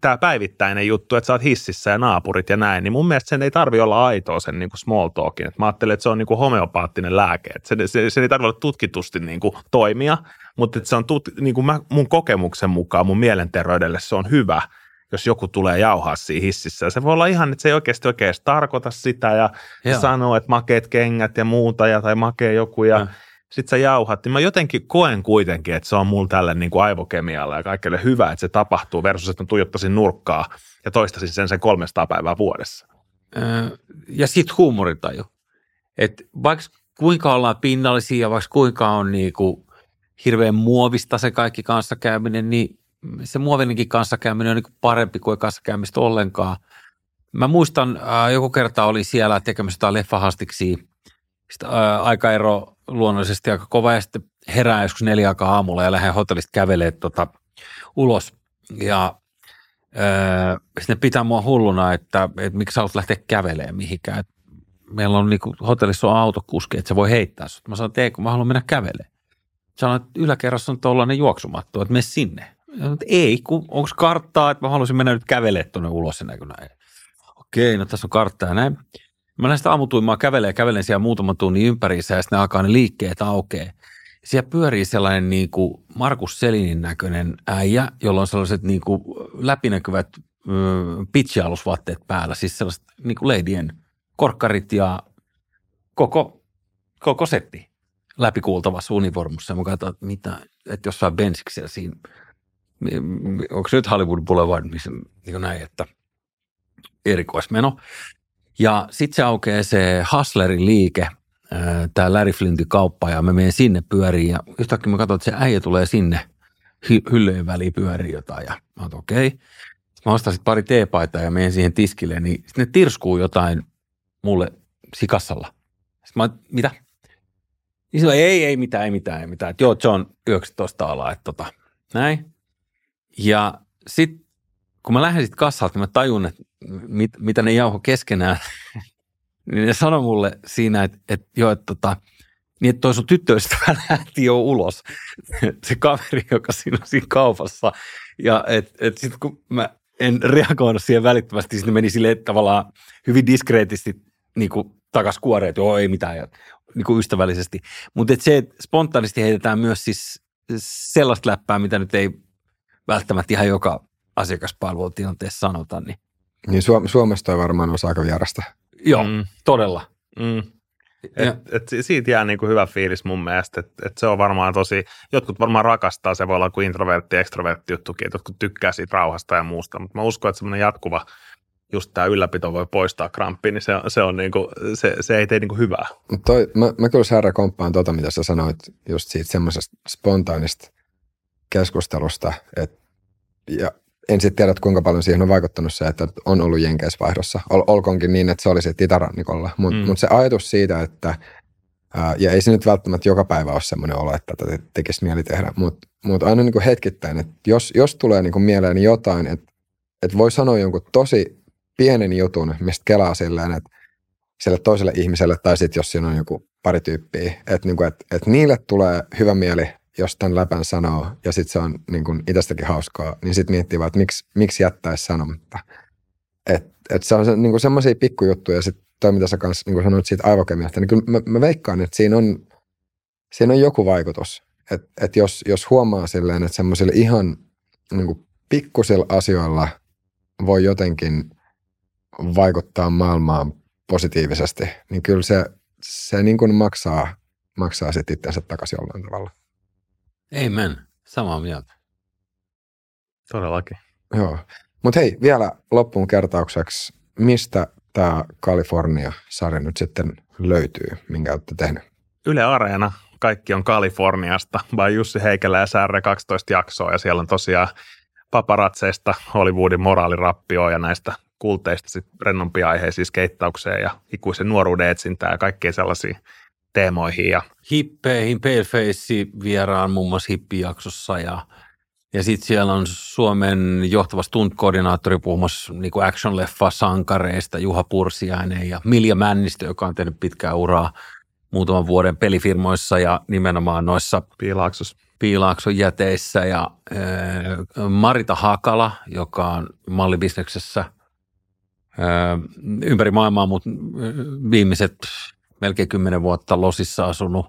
tämä päivittäinen juttu, että sä oot hississä ja naapurit ja näin, niin mun mielestä sen ei tarvi olla aitoa sen niinku small talkin. Et mä ajattelen, että se on niinku homeopaattinen lääke. Et se, se, se, ei tarvitse olla tutkitusti niinku toimia, mutta se on tut, niinku mä, mun kokemuksen mukaan mun mielenterveydelle se on hyvä, jos joku tulee jauhaa siinä hississä. Ja se voi olla ihan, että se ei oikeasti oikeasti tarkoita sitä ja sanoo, että makeet kengät ja muuta ja, tai makee joku ja, ja sit sä jauhat, niin mä jotenkin koen kuitenkin, että se on mulla tälle niin kuin aivokemialla ja kaikille hyvä, että se tapahtuu versus, että mä tuijottaisin nurkkaa ja toistaisin sen sen 300 päivää vuodessa. ja sitten huumorintaju. Että vaikka kuinka ollaan pinnallisia ja vaikka kuinka on niin kuin hirveän muovista se kaikki kanssakäyminen, niin se muovinenkin kanssakäyminen on niin kuin parempi kuin kanssakäymistä ollenkaan. Mä muistan, joku kerta oli siellä tekemässä jotain leffahastiksi, sitten aikaero luonnollisesti aika kova ja sitten herää joskus neljä aikaa aamulla ja lähden hotellista kävelee tota, ulos ja öö, sitten pitää mua hulluna, että, että miksi sä haluat lähteä kävelemään mihinkään. Et meillä on niinku, hotellissa on autokuski, että se voi heittää sut. Mä sanoin, että ei, kun mä haluan mennä kävelemään. Sanoin, että yläkerrassa on tuollainen juoksumatto, että mene sinne. Sanoin, että ei, kun onko karttaa, että mä haluaisin mennä nyt kävelemään tuonne ulos näin. Okei, no tässä on karttaa ja näin. Mä lähden sitä aamutuimaa kävelee ja kävelen siellä muutaman tunnin ympärissä ja sitten alkaa ne liikkeet aukeaa. Siellä pyörii sellainen niin kuin Markus Selinin näköinen äijä, jolla on sellaiset niin kuin läpinäkyvät pitchialusvaatteet päällä, siis sellaiset niin kuin leidien korkkarit ja koko, koko setti läpikuultavassa univormussa. Mä katsoin, että mitä, että jossain bensiksellä siinä, onko se nyt Hollywood Boulevard, missä niin näin, että erikoismeno. Ja sitten se aukeaa se Hustlerin liike, tämä Larry Flintin kauppa, ja mä menen sinne pyöriin, ja yhtäkkiä mä katson, että se äijä tulee sinne hy- hyllyjen väliin pyöriin jotain, ja mä oon okei. Okay. Mä ostan sitten pari teepaitaa ja menen siihen tiskille, niin sitten ne tirskuu jotain mulle sikassalla. Sitten mä oon, mitä? Niin se ei, ei mitään, ei mitään, ei mitään. Että joo, John 19 alaa, että tota, näin. Ja sitten kun mä lähden sitten kassalta, niin mä tajun, että mit, mitä ne jauho keskenään, niin ne sanoi mulle siinä, että, että joo, että tota, niin että toi sun tyttöystävä lähti jo ulos, se kaveri, joka siinä on siinä kaupassa. Ja että et sitten kun mä en reagoinut siihen välittömästi, sitten meni sille tavallaan hyvin diskreetisti niin kuin takas kuoreen, että joo, ei mitään, ja, niin kuin ystävällisesti. Mutta se, että spontaanisti heitetään myös siis sellaista läppää, mitä nyt ei välttämättä ihan joka asiakaspalvelutilanteessa sanota. Niin, niin Suom- Suomessa toi varmaan on aika vierasta. Joo, mm. todella. Mm. Et, et siitä jää niinku hyvä fiilis mun mielestä, että et se on varmaan tosi, jotkut varmaan rakastaa, se voi olla kuin introvertti, ekstrovertti juttukin, että jotkut tykkää siitä rauhasta ja muusta, mutta mä uskon, että semmoinen jatkuva just tämä ylläpito voi poistaa kramppi, niin se, se, on niinku, se, se ei tee niinku hyvää. Toi, mä, mä kyllä Särä komppaan tuota, mitä sä sanoit just siitä semmoisesta spontaanista keskustelusta, että ja en sitten tiedä, kuinka paljon siihen on vaikuttanut se, että on ollut Jenkeisvaihdossa. Ol, olkoonkin niin, että se olisi itarannikolla. Mutta mm. mut se ajatus siitä, että ää, ja ei se nyt välttämättä joka päivä ole semmoinen olo, että tätä tekisi mieli tehdä, mutta mut aina niin kuin hetkittäin, että jos, jos tulee niin kuin mieleen jotain, että, että voi sanoa jonkun tosi pienen jutun, mistä kelaa silleen, että sille toiselle ihmiselle, tai sitten jos siinä on joku pari tyyppiä, että, niin kuin, että, että niille tulee hyvä mieli jos tämän läpän sanoo ja sitten se on niin kuin itsestäkin hauskaa, niin sitten miettii vaan, että miksi, miksi jättäisi sanomatta. Että et se on se, niin semmoisia pikkujuttuja ja sitten toi, mitä sä kanssa niin sanoit siitä aivokemiasta, niin kyllä mä, mä veikkaan, että siinä on, siinä on joku vaikutus. Että et jos, jos huomaa silleen, että semmoisilla ihan niin pikkusilla asioilla voi jotenkin vaikuttaa maailmaan positiivisesti, niin kyllä se, se niin kuin maksaa, maksaa sitten itsensä takaisin jollain tavalla. Amen. Samaa mieltä. Todellakin. Joo. Mutta hei, vielä loppuun kertaukseksi, mistä tämä Kalifornia-sarja nyt sitten löytyy, minkä olette tehnyt? Yle Areena, kaikki on Kaliforniasta, vai Jussi Heikelä ja Särre 12 jaksoa, ja siellä on tosiaan paparatseista Hollywoodin moraalirappioa ja näistä kulteista sitten rennompia aiheisiin skeittaukseen ja ikuisen nuoruuden etsintää ja kaikkea sellaisia teemoihin. Ja... Hippeihin, Paleface vieraan muun muassa hippijaksossa ja, ja sitten siellä on Suomen johtava stunt-koordinaattori puhumassa niin kuin action-leffa sankareista, Juha Pursiainen ja Milja Männistö, joka on tehnyt pitkää uraa muutaman vuoden pelifirmoissa ja nimenomaan noissa Piilaaksossa. Piilaakson jäteissä ja äh, Marita Hakala, joka on mallibisneksessä äh, ympäri maailmaa, mutta viimeiset melkein kymmenen vuotta Losissa asunut.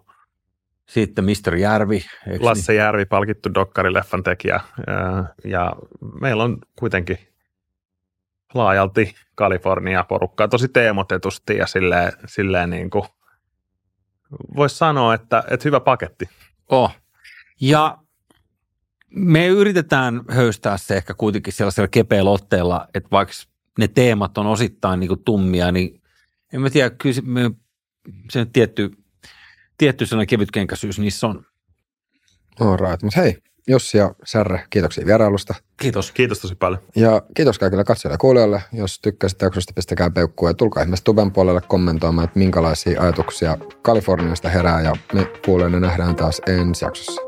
Sitten Mr. Järvi. Lasse niin? Järvi, palkittu dokkarileffan tekijä. Ja meillä on kuitenkin laajalti Kalifornia-porukkaa, tosi teemotetusti ja silleen, silleen niin kuin voisi sanoa, että, että hyvä paketti. Oh. Ja me yritetään höystää se ehkä kuitenkin sellaisella kepeällä otteella, että vaikka ne teemat on osittain niin kuin tummia, niin en mä tiedä, kyllä me se tietty, tietty sellainen kevytkenkäisyys niissä on. All right. Mutta hei, Jussi ja Särre, kiitoksia vierailusta. Kiitos. Kiitos tosi paljon. Ja kiitos kaikille katsojille ja kuulijoille. Jos tykkäsitte jaksosta, pistäkää peukkua ja tulkaa ihmeessä tuben puolelle kommentoimaan, että minkälaisia ajatuksia Kaliforniasta herää ja me kuulemme nähdään taas ensi jaksossa.